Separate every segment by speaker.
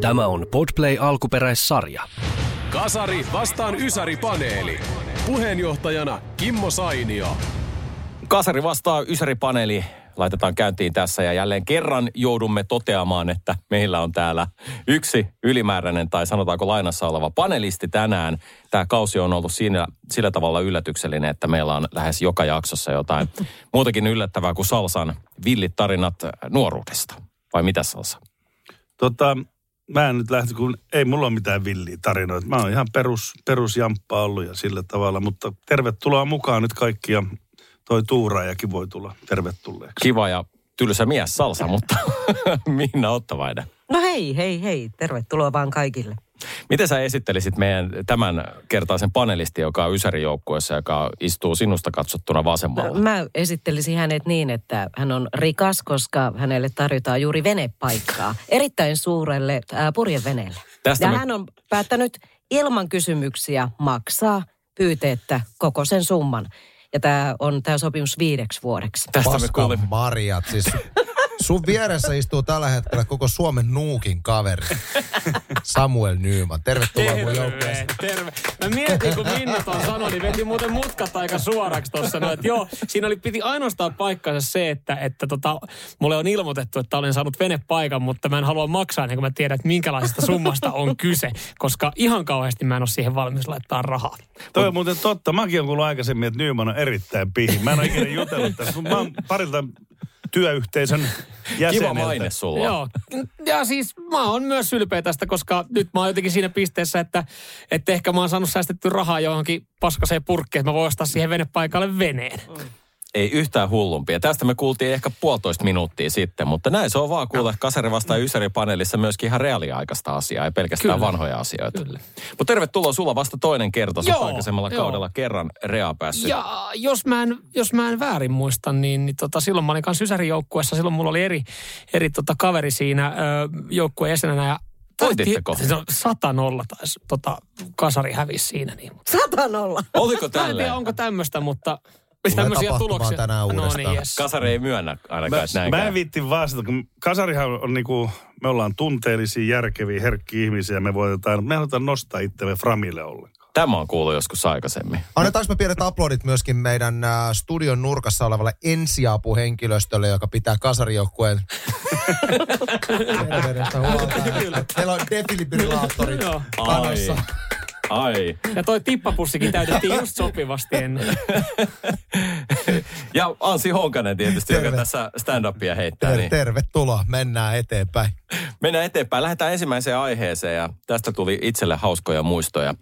Speaker 1: Tämä on Podplay alkuperäissarja.
Speaker 2: Kasari vastaan Ysäri-paneeli. Puheenjohtajana Kimmo Sainio.
Speaker 3: Kasari vastaa Ysäri-paneeli laitetaan käyntiin tässä ja jälleen kerran joudumme toteamaan, että meillä on täällä yksi ylimääräinen tai sanotaanko lainassa oleva panelisti tänään. Tämä kausi on ollut siinä, sillä tavalla yllätyksellinen, että meillä on lähes joka jaksossa jotain muutakin yllättävää kuin Salsan villit tarinat nuoruudesta. Vai mitä Salsa?
Speaker 4: Tota, mä en nyt lähti, kun ei mulla ole mitään villiä tarinoita. Mä oon ihan perus, perusjamppa ollut ja sillä tavalla, mutta tervetuloa mukaan nyt kaikki ja toi tuuraajakin voi tulla tervetulleeksi.
Speaker 3: Kiva ja tylsä mies Salsa, mutta Minna Ottavainen.
Speaker 5: No hei, hei, hei. Tervetuloa vaan kaikille.
Speaker 3: Miten sä esittelisit meidän tämän kertaisen panelistin, joka on Ysäri-joukkueessa, joka istuu sinusta katsottuna vasemmalla?
Speaker 5: Mä esittelisin hänet niin, että hän on rikas, koska hänelle tarjotaan juuri venepaikkaa. Erittäin suurelle äh, purjeveneelle.
Speaker 3: Tästä
Speaker 5: ja
Speaker 3: me-
Speaker 5: hän on päättänyt ilman kysymyksiä maksaa pyyteettä koko sen summan. Ja tämä on tämä sopimus viideksi vuodeksi.
Speaker 3: Tästä me
Speaker 6: Paskan
Speaker 3: kuulimme.
Speaker 6: marjat. Siis sun vieressä istuu tällä hetkellä koko Suomen nuukin kaveri. Samuel Nyman. Tervetuloa mun joukkueeseen.
Speaker 7: terve. Mä mietin, kun Minna tuon sanoi, niin veti muuten mutkat aika suoraksi tuossa. No, joo, siinä oli, piti ainoastaan paikkansa se, että, että tota, mulle on ilmoitettu, että olen saanut venepaikan, mutta mä en halua maksaa ennen kuin mä tiedän, että minkälaisesta summasta on kyse. Koska ihan kauheasti mä en ole siihen valmis laittaa rahaa.
Speaker 4: Toi on muuten totta. Mäkin olen kuullut aikaisemmin, että Nyman on erittäin pihi. Mä en ole ikinä jutellut tästä, mutta mä oon parilta työyhteisön jäseneltä.
Speaker 3: Kiva maine sulla.
Speaker 7: Joo, ja siis mä oon myös ylpeä tästä, koska nyt mä oon jotenkin siinä pisteessä, että, että ehkä mä oon saanut säästetty rahaa johonkin paskaseen purkkeen, että mä voin ostaa siihen venepaikalle veneen.
Speaker 3: Ei yhtään hullumpia. Tästä me kuultiin ehkä puolitoista minuuttia sitten, mutta näin se on vaan kuulla Kasari vastaan Ysäri-paneelissa myöskin ihan reaaliaikaista asiaa, ei pelkästään
Speaker 7: Kyllä.
Speaker 3: vanhoja asioita. Mutta tervetuloa sulla vasta toinen kerta. Sä aikaisemmalla
Speaker 7: joo.
Speaker 3: kaudella kerran rea päässyt.
Speaker 7: Ja jos mä en, jos mä en väärin muista, niin, niin tota, silloin mä olin kanssa Ysäri-joukkueessa. Silloin mulla oli eri, eri tota, kaveri siinä ö, joukkueen jäsenenä. Ja
Speaker 3: Voititteko?
Speaker 7: No, sata nolla taisi, tota, kasari hävisi siinä. Niin.
Speaker 5: Sata nolla.
Speaker 3: Oliko
Speaker 7: Mä en tiedä, onko tämmöistä, mutta tämmöisiä
Speaker 6: tapahtumaan
Speaker 7: tuloksia.
Speaker 6: tänään
Speaker 7: no
Speaker 6: uudestaan.
Speaker 7: niin, yes.
Speaker 3: Kasari ei myönnä ainakaan, että näin
Speaker 4: Mä, mä en viitti vastata, kun kasarihan on niinku, me ollaan tunteellisia, järkeviä, herkkiä ihmisiä, me voitetaan, me halutaan nostaa itsemme framille ollenkaan.
Speaker 3: Tämä on kuullut joskus aikaisemmin.
Speaker 6: Annetaanko me pienet aplodit myöskin meidän äh, studion nurkassa olevalle ensiapuhenkilöstölle, joka pitää kasarijoukkueen terveydestä huolta. Meillä on defibrillaattorit
Speaker 7: Joo.
Speaker 6: panossa.
Speaker 3: Ai.
Speaker 7: Ja toi tippapussikin täytettiin just sopivasti ennen.
Speaker 3: Ja Ansi Honkanen tietysti,
Speaker 6: Terve.
Speaker 3: joka tässä stand-upia heittää.
Speaker 6: Ter-
Speaker 3: Niin.
Speaker 6: tervetuloa, mennään eteenpäin.
Speaker 3: Mennään eteenpäin. Lähdetään ensimmäiseen aiheeseen ja tästä tuli itselle hauskoja muistoja,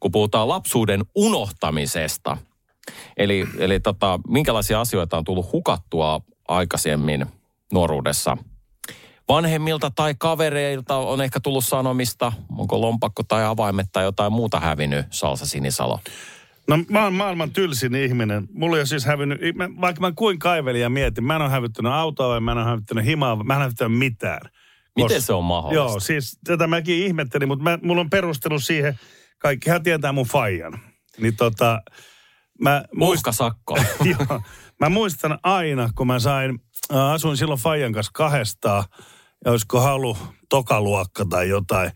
Speaker 3: kun puhutaan lapsuuden unohtamisesta. Eli, eli tota, minkälaisia asioita on tullut hukattua aikaisemmin nuoruudessa. Vanhemmilta tai kavereilta on ehkä tullut sanomista, onko lompakko tai avaimet tai jotain muuta hävinnyt, Salsa Sinisalo.
Speaker 4: No mä oon maailman tylsin ihminen. Mulla ei ole siis hävinnyt, mä, vaikka mä kuin kaivelin ja mietin, mä en ole hävittänyt autoa vai mä en ole hävittänyt himaa, mä en ole hävittänyt mitään.
Speaker 3: Miten se on mahdollista?
Speaker 4: Joo, siis tätä mäkin ihmettelin, mutta mä, mulla on perustelu siihen, kaikkihan tietää mun faijan. Niin tota, mä
Speaker 3: Uhkasakko.
Speaker 4: Joo. Mä muistan aina, kun mä sain, äh, asuin silloin Fajan kanssa kahdestaan, ja olisiko halu tokaluokka tai jotain.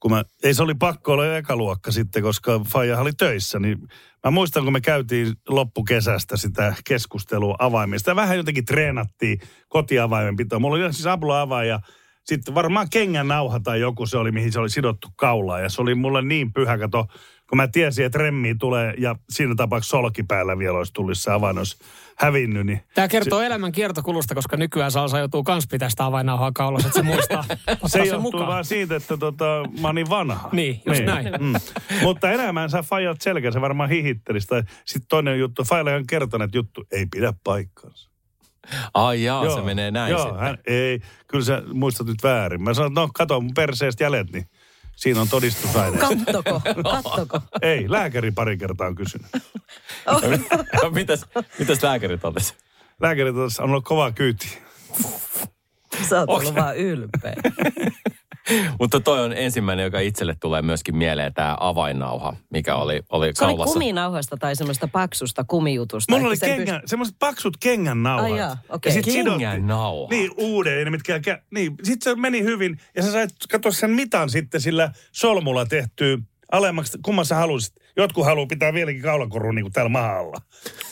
Speaker 4: Kun mä, ei se oli pakko olla ekaluokka sitten, koska Faija oli töissä, niin mä muistan, kun me käytiin loppukesästä sitä keskustelua avaimista. Ja vähän jotenkin treenattiin kotiavaimenpitoa. Mulla oli siis apula ja sitten varmaan kengän nauha tai joku se oli, mihin se oli sidottu kaulaan. Ja se oli mulle niin pyhä, kato, kun mä tiesin, että remmi tulee ja siinä tapauksessa solki päällä vielä olisi tullut se avain olisi hävinnyt. Niin
Speaker 7: Tämä kertoo elämän kiertokulusta, koska nykyään Salsa joutuu kans pitää sitä avainnauhaa kaulassa, että se muistaa
Speaker 4: se johtuu
Speaker 7: mukaan.
Speaker 4: vaan siitä, että tota, mä oon niin vanha.
Speaker 7: Niin, just näin.
Speaker 4: Mm. Mutta enemmän sä fajat selkä, se varmaan hihittelisi. Sitten toinen juttu, Faila on kertonut, että juttu ei pidä paikkaansa.
Speaker 3: Ai jaa,
Speaker 4: Joo.
Speaker 3: se menee näin
Speaker 4: Joo,
Speaker 3: sitten.
Speaker 4: hän, ei, kyllä sä muistat nyt väärin. Mä sanoin, että no kato mun perseestä jäljet, niin siinä on todistusaineisto.
Speaker 5: Kattoko, kattoko.
Speaker 4: ei, lääkäri pari kertaa on kysynyt.
Speaker 3: mitäs, mitäs lääkäri totesi?
Speaker 4: Lääkäri totesi, on ollut kova kyyti.
Speaker 5: Sä oot ollut vaan ylpeä.
Speaker 3: Mutta toi on ensimmäinen, joka itselle tulee myöskin mieleen, tämä avainnauha, mikä oli, oli
Speaker 5: Se oli
Speaker 3: kaulassa.
Speaker 5: kuminauhasta tai semmoista paksusta kumijutusta.
Speaker 4: Mulla oli kengän, semmoiset paksut kengän nauhat.
Speaker 5: Ai jaa, okei.
Speaker 4: sit sidottiin-
Speaker 3: Kengän nauha.
Speaker 4: Niin, uuden, mitkä, kä- niin, sit se meni hyvin. Ja sä sait katsoa sen mitan sitten sillä solmulla tehtyä alemmaksi, kumman sä halusit. Jotkut haluaa pitää vieläkin kaulakorun niin kuin täällä maan alla.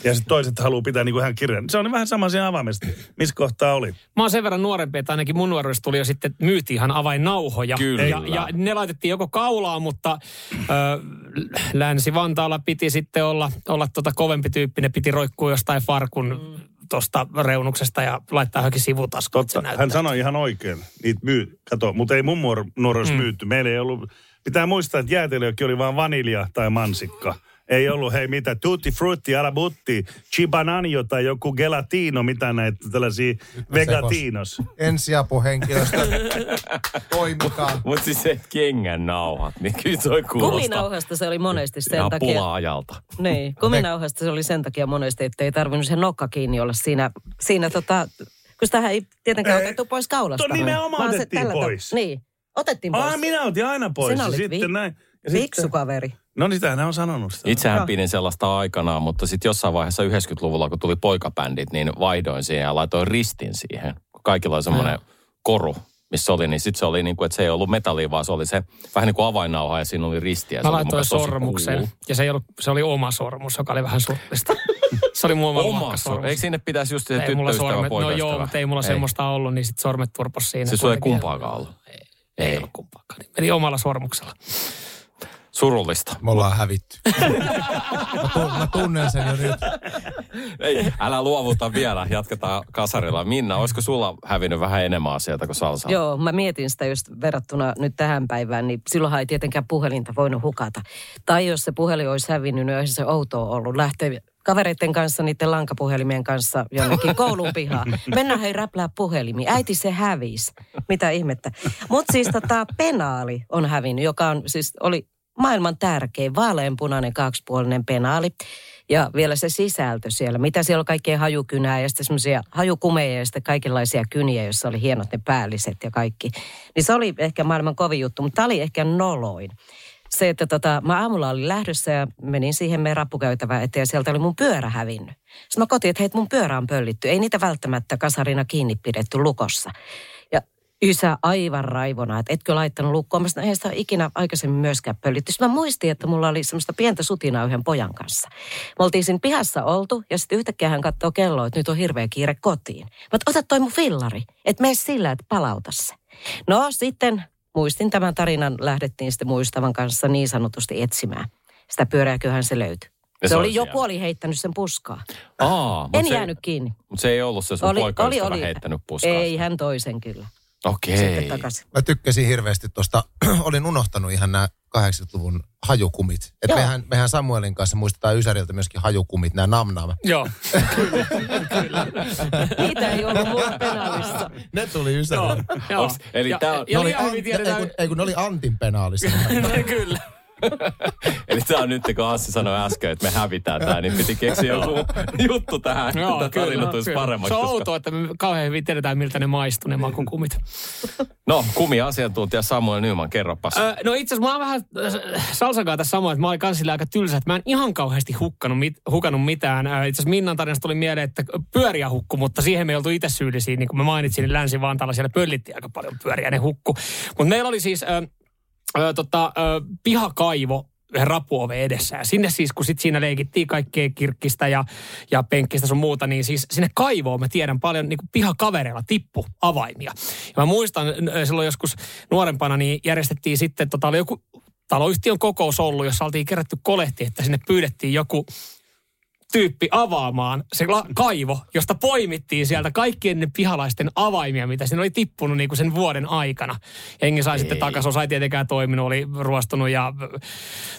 Speaker 4: Ja sitten toiset haluaa pitää niin kuin ihan kirjan. Se on vähän sama siinä avaimesta. Missä kohtaa oli?
Speaker 7: Mä oon sen verran nuorempi, että ainakin mun nuoruudessa tuli jo sitten, että myytiin ihan avainnauhoja.
Speaker 3: Kyllä.
Speaker 7: Ja, ja ne laitettiin joko kaulaan, mutta ö, Länsi-Vantaalla piti sitten olla, olla tota kovempi tyyppi. Ne piti roikkua jostain farkun mm. tuosta reunuksesta ja laittaa johonkin sivutaskuun,
Speaker 4: Totta,
Speaker 7: näyttää.
Speaker 4: hän sanoi ihan oikein. Niitä myy, kato, mutta ei mun nuoruudessa mm. myytty. Meillä ei ollut, pitää muistaa, että jäätelökin oli vain vanilja tai mansikka. Ei ollut, hei mitä, tutti frutti, arabutti, chibananjo tai joku gelatino, mitä näitä tällaisia vegatinos.
Speaker 6: Ensiapuhenkilöstö toimikaa.
Speaker 3: Mutta siis se kengän nauhat, niin kyllä toi kuulostaa
Speaker 5: Kuminauhasta se oli monesti sen
Speaker 3: ihan
Speaker 5: takia.
Speaker 3: pula-ajalta.
Speaker 5: Niin, kuminauhasta se oli sen takia monesti, että ei tarvinnut se nokka kiinni olla siinä, siinä tota, kun sitähän ei tietenkään
Speaker 4: Ei.
Speaker 5: otettu pois kaulasta.
Speaker 4: To nimenomaan
Speaker 5: se
Speaker 4: otettiin pois.
Speaker 5: Niin, otettiin pois.
Speaker 4: Ah, minä otin aina pois.
Speaker 5: Sinä olit
Speaker 4: sitten
Speaker 5: vi-
Speaker 4: näin. Ja
Speaker 5: Fiksu kaveri.
Speaker 4: No niin, sitähän ne on sanonut sitä.
Speaker 3: Itsehän
Speaker 5: Joo.
Speaker 3: pidin sellaista aikanaan, mutta sitten jossain vaiheessa 90-luvulla, kun tuli poikabändit, niin vaihdoin siihen ja laitoin ristin siihen. Kaikilla oli semmoinen koru, missä oli, niin sitten se oli niin kuin, että se ei ollut metallia, vaan se oli se vähän niin kuin avainnauha ja siinä oli risti. Ja se
Speaker 7: Mä laitoin sormuksen
Speaker 3: cool.
Speaker 7: ja se, ei ollut, se oli oma sormus, joka oli vähän surullista. se oli mun oma,
Speaker 3: sormus. Eikö sinne pitäisi just se
Speaker 7: ei mulla
Speaker 3: tyttöystävä,
Speaker 7: sormet, no joo, mutta ei mulla semmoista ollut, niin sitten sormet turpos siinä.
Speaker 3: Se sulla ei kumpaakaan ollut.
Speaker 7: Ei, ei ollut kumpaakaan. Eli omalla sormuksella.
Speaker 3: Surullista.
Speaker 6: Me ollaan hävitty. mä, tun, mä tunnen sen jo nyt.
Speaker 3: Ei, älä luovuta vielä, jatketaan kasarilla. Minna, olisiko sulla hävinnyt vähän enemmän asioita kuin Salsa?
Speaker 5: Joo, mä mietin sitä just verrattuna nyt tähän päivään, niin silloinhan ei tietenkään puhelinta voinut hukata. Tai jos se puhelin olisi hävinnyt, niin olisi se outoa ollut lähteä kavereiden kanssa, niiden lankapuhelimien kanssa jonnekin koulun pihaan. Mennään hei räplää puhelimiin. Äiti se hävisi. Mitä ihmettä. Mutta siis tota, penaali on hävinnyt, joka on siis oli maailman tärkein vaaleanpunainen kaksipuolinen penaali. Ja vielä se sisältö siellä, mitä siellä on kaikkea hajukynää ja sitten semmoisia hajukumeja ja sitten kaikenlaisia kyniä, joissa oli hienot ne päälliset ja kaikki. Niin se oli ehkä maailman kovin juttu, mutta tämä oli ehkä noloin. Se, että tota, mä aamulla olin lähdössä ja menin siihen meidän rappukäytävään eteen ja sieltä oli mun pyörä hävinnyt. Sitten mä kotiin, että hei, mun pyörä on pöllitty. Ei niitä välttämättä kasarina kiinni pidetty lukossa. Ja Ysä aivan raivona, että etkö laittanut lukkoon. Mä sanoin, sitä ikinä aikaisemmin myöskään pöllitty. Sitten mä muistin, että mulla oli semmoista pientä sutinaa yhden pojan kanssa. Me oltiin siinä pihassa oltu ja sitten yhtäkkiä hän katsoo kelloa, että nyt on hirveä kiire kotiin. Mä oon, ota toi mun fillari, että mene sillä, että palauta se. No sitten muistin tämän tarinan, lähdettiin sitten muistavan kanssa niin sanotusti etsimään. Sitä pyörääköhän se löytyi.
Speaker 3: Ja
Speaker 5: Se,
Speaker 3: se
Speaker 5: oli
Speaker 3: oli
Speaker 5: joku oli heittänyt sen puskaa.
Speaker 3: Aa,
Speaker 5: En
Speaker 3: se,
Speaker 5: jäänyt kiinni.
Speaker 3: Mutta se ei ollut se sun poikaystävä heittänyt puskaa.
Speaker 5: Ei, hän toisen kyllä.
Speaker 3: Okei.
Speaker 5: Sitten takaisin.
Speaker 6: Mä tykkäsin hirveästi tuosta, olin unohtanut ihan nämä 80-luvun hajukumit. Et
Speaker 5: Joo.
Speaker 6: mehän, mehän Samuelin kanssa muistetaan Ysäriltä myöskin hajukumit, nämä namnam.
Speaker 7: Joo.
Speaker 5: Niitä ei ollut mulla penaalissa.
Speaker 6: Ne tuli Ysäriltä.
Speaker 7: Joo.
Speaker 3: Onks- eli
Speaker 7: ja,
Speaker 3: tää on-
Speaker 7: ja,
Speaker 6: oli,
Speaker 7: liian
Speaker 6: an,
Speaker 7: hyvin
Speaker 6: ei, kun,
Speaker 7: tiedetään...
Speaker 6: ei kun ne oli Antin penaalissa.
Speaker 7: Kyllä.
Speaker 3: Eli tämä on nyt, kun Assi sanoi äsken, että me hävitään tämä, niin piti keksiä joku juttu tähän,
Speaker 7: Joo,
Speaker 3: että
Speaker 7: kyllä,
Speaker 3: tarina tulisi
Speaker 7: kyllä.
Speaker 3: paremmaksi.
Speaker 7: Se on
Speaker 3: koska-
Speaker 7: outoa, että me kauhean hyvin tiedetään, miltä ne maistuu, ne makukumit.
Speaker 3: No, kumi-asiantuntija Samuel Nyman, kerropas.
Speaker 7: Ö, no itse asiassa mä oon vähän äh, Salsakaan tässä samoin, että mä olin kans sillä aika tylsä, että mä en ihan kauheasti hukkanut, mit, hukannut mitään. Itse asiassa Minnan tarinasta tuli mieleen, että pyöriä hukku, mutta siihen me ei oltu itse syyllisiä. Niin kuin mä mainitsin, niin Länsi-Vantaalla siellä pöllittiin aika paljon pyöriä, ne hukku. Mutta meillä oli siis ö, ö, tota, ö, pihakaivo yhden rapuoven edessä. Ja sinne siis, kun sit siinä leikittiin kaikkea kirkkistä ja, ja penkkistä sun muuta, niin siis sinne kaivoon mä tiedän paljon niin pihakavereilla tippu avaimia. Ja mä muistan silloin joskus nuorempana, niin järjestettiin sitten, tota, oli joku taloyhtiön kokous ollut, jossa oltiin kerätty kolehti, että sinne pyydettiin joku tyyppi avaamaan se la- kaivo, josta poimittiin sieltä kaikkien ne pihalaisten avaimia, mitä siinä oli tippunut niin kuin sen vuoden aikana. Jengi sai sitten takaisin, osa ei tietenkään toiminut, oli ruostunut ja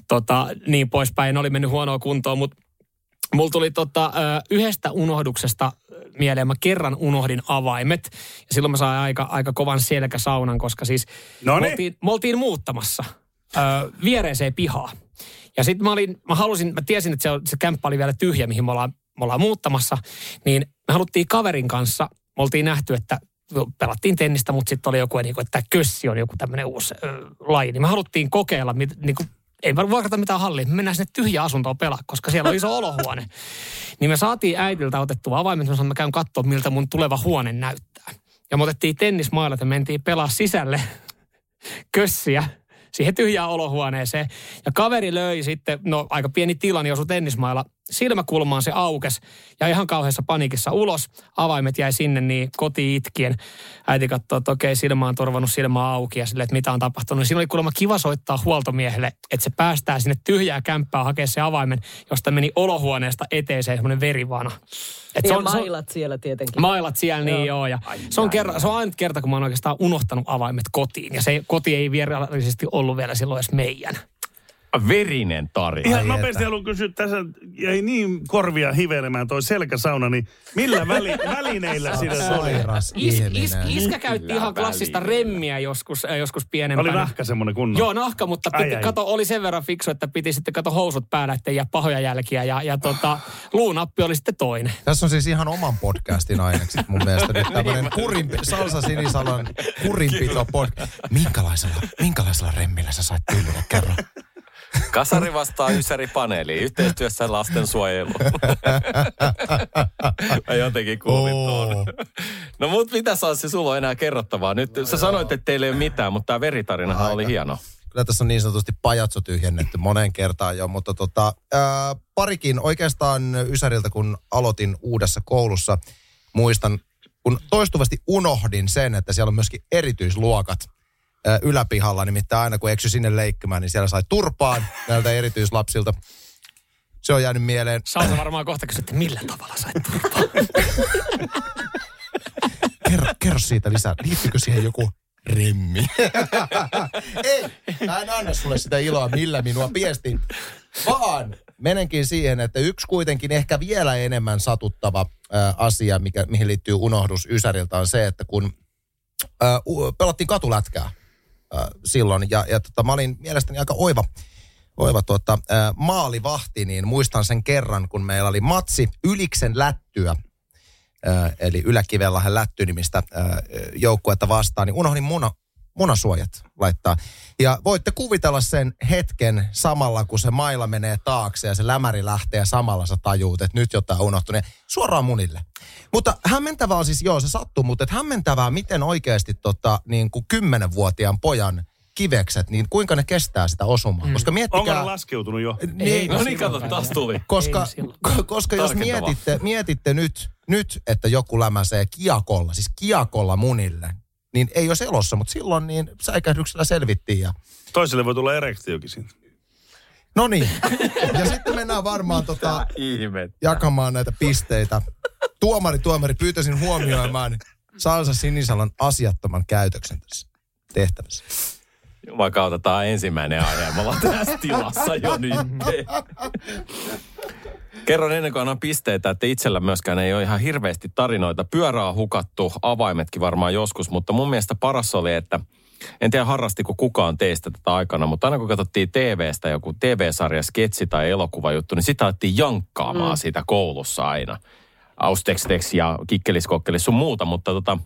Speaker 7: tota, niin poispäin, oli mennyt huonoa kuntoon, mutta Mulla tuli tota, yhdestä unohduksesta mieleen. Mä kerran unohdin avaimet. Ja silloin mä sain aika, aika kovan selkäsaunan, koska siis
Speaker 4: Noniin.
Speaker 7: me oltiin, me oltiin muuttamassa ö, viereiseen pihaan. Ja sitten mä, olin, mä halusin, mä tiesin, että se, se kämppä oli vielä tyhjä, mihin me ollaan, me ollaan muuttamassa. Niin me haluttiin kaverin kanssa, me oltiin nähty, että pelattiin tennistä, mutta sitten oli joku, niin että kössi on joku tämmöinen uusi ö, laji. Niin me haluttiin kokeilla, mit, niin kuin, ei vuokrata mitään hallia, me mennään sinne tyhjä asuntoon pelaa, koska siellä on iso olohuone. Niin me saatiin äitiltä otettua avaimet, sanoin, mä käyn katsoa, miltä mun tuleva huone näyttää. Ja me otettiin tennismailat ja mentiin pelaa sisälle kössiä siihen tyhjään olohuoneeseen. Ja kaveri löi sitten, no aika pieni tila, niin osui tennismailla. Silmäkulmaan se aukes ja ihan kauheassa panikissa ulos. Avaimet jäi sinne niin koti itkien. Äiti katsoi, että okei, silmä on torvannut silmää auki ja silleen, että mitä on tapahtunut. Siinä oli kuulemma kiva soittaa huoltomiehelle, että se päästää sinne tyhjää kämppää hakea se avaimen, josta meni olohuoneesta eteeseen semmoinen verivana. Et
Speaker 5: Ja mailat siellä tietenkin.
Speaker 7: Mailat siellä, niin joo. Ja se, on kerran, se on ainut kerta, kun mä oon oikeastaan unohtanut avaimet kotiin. Ja se koti ei virallisesti ollut vielä silloin edes meidän.
Speaker 3: Verinen tarina.
Speaker 4: Ihan nopeasti haluan kysyä, tässä jäi niin korvia hivelemään toi selkäsauna, niin millä väli, välineillä siinä tuli?
Speaker 6: Sairas
Speaker 7: Is, is, iskä käytti ihan klassista remmiä joskus, äh, joskus pienempänä.
Speaker 4: Oli nahka semmoinen kunnon.
Speaker 7: Joo, nahka, mutta
Speaker 4: Ai,
Speaker 7: piti,
Speaker 4: ai.
Speaker 7: kato, oli sen verran fiksu, että piti sitten kato housut päällä, ettei jää pahoja jälkiä. Ja, ja tota, luunappi oli sitten toinen.
Speaker 6: Tässä on siis ihan oman podcastin ainekset mun mielestä nyt tämmöinen kurin, Salsa Sinisalan kurinpito podcast. Minkälaisella, minkälaisella remmillä sä sait tyylinen kerran?
Speaker 3: Kasari vastaa Ysäri paneeliin yhteistyössä lastensuojelu. Mä jotenkin kuulin. No mut mitä Sanssi, sulla on enää kerrottavaa? Nyt sä sanoit, että teillä ei ole mitään, mutta tämä veritarinahan oli hieno.
Speaker 6: Kyllä tässä on niin sanotusti pajatso tyhjennetty moneen kertaan jo, mutta tota, ää, parikin oikeastaan Ysäriltä, kun aloitin uudessa koulussa, muistan, kun toistuvasti unohdin sen, että siellä on myöskin erityisluokat yläpihalla, nimittäin aina kun eksy sinne leikkimään, niin siellä sai turpaan näiltä erityislapsilta. Se on jäänyt mieleen.
Speaker 7: Salsa varmaan kohta kysyä, että millä tavalla sait turpaa.
Speaker 6: Kerro, kerro siitä lisää. Liittyykö siihen joku remmi? Ei, mä en anna sulle sitä iloa, millä minua piestin. Vaan menenkin siihen, että yksi kuitenkin ehkä vielä enemmän satuttava asia, mikä, mihin liittyy unohdus Ysäriltä, on se, että kun pelattiin katulätkää ä, silloin, ja, ja tota, mä olin mielestäni aika oiva, oiva tuota, ä, maalivahti, niin muistan sen kerran, kun meillä oli matsi Yliksen lättyä. Eli Yläkivellahan lättynimistä joukkuetta vastaan, niin unohdin muna, munasuojat laittaa. Ja voitte kuvitella sen hetken samalla, kun se maila menee taakse ja se lämäri lähtee ja samalla sä tajuut, että nyt jotain on unohtunut. Ja Suoraan munille. Mutta hämmentävää on siis, joo se sattuu, mutta että hämmentävää, miten oikeasti tota, niin kuin kymmenenvuotiaan pojan kivekset, niin kuinka ne kestää sitä osumaa. Koska
Speaker 4: Onko
Speaker 6: miettikää...
Speaker 4: ne laskeutunut jo?
Speaker 6: Niin,
Speaker 3: No niin, kato, taas tuli.
Speaker 6: koska,
Speaker 7: Ei
Speaker 6: koska jos
Speaker 3: Tarkentavaa.
Speaker 6: mietitte, mietitte nyt, nyt, että joku lämäsee kiakolla, siis kiakolla munille, niin ei ole elossa, mutta silloin niin säikähdyksellä selvittiin. Ja...
Speaker 4: Toiselle voi tulla erektiokin siitä.
Speaker 6: No niin, ja sitten mennään varmaan tota, jakamaan näitä pisteitä. Tuomari, tuomari, pyytäisin huomioimaan Salsa Sinisalan asiattoman käytöksen tässä tehtävässä.
Speaker 3: Tämä on ensimmäinen aihe. Me ollaan tässä tilassa jo nyt. Kerron ennen kuin annan pisteitä, että itsellä myöskään ei ole ihan hirveästi tarinoita. Pyörää hukattu, avaimetkin varmaan joskus, mutta mun mielestä paras oli, että en tiedä harrastiko kukaan teistä tätä aikana, mutta aina kun katsottiin TV-stä joku TV-sarja, sketsi tai elokuvajuttu, niin sitä alettiin jankkaamaan mm. sitä koulussa aina. Austex ja kikkelis sun muuta, mutta tota,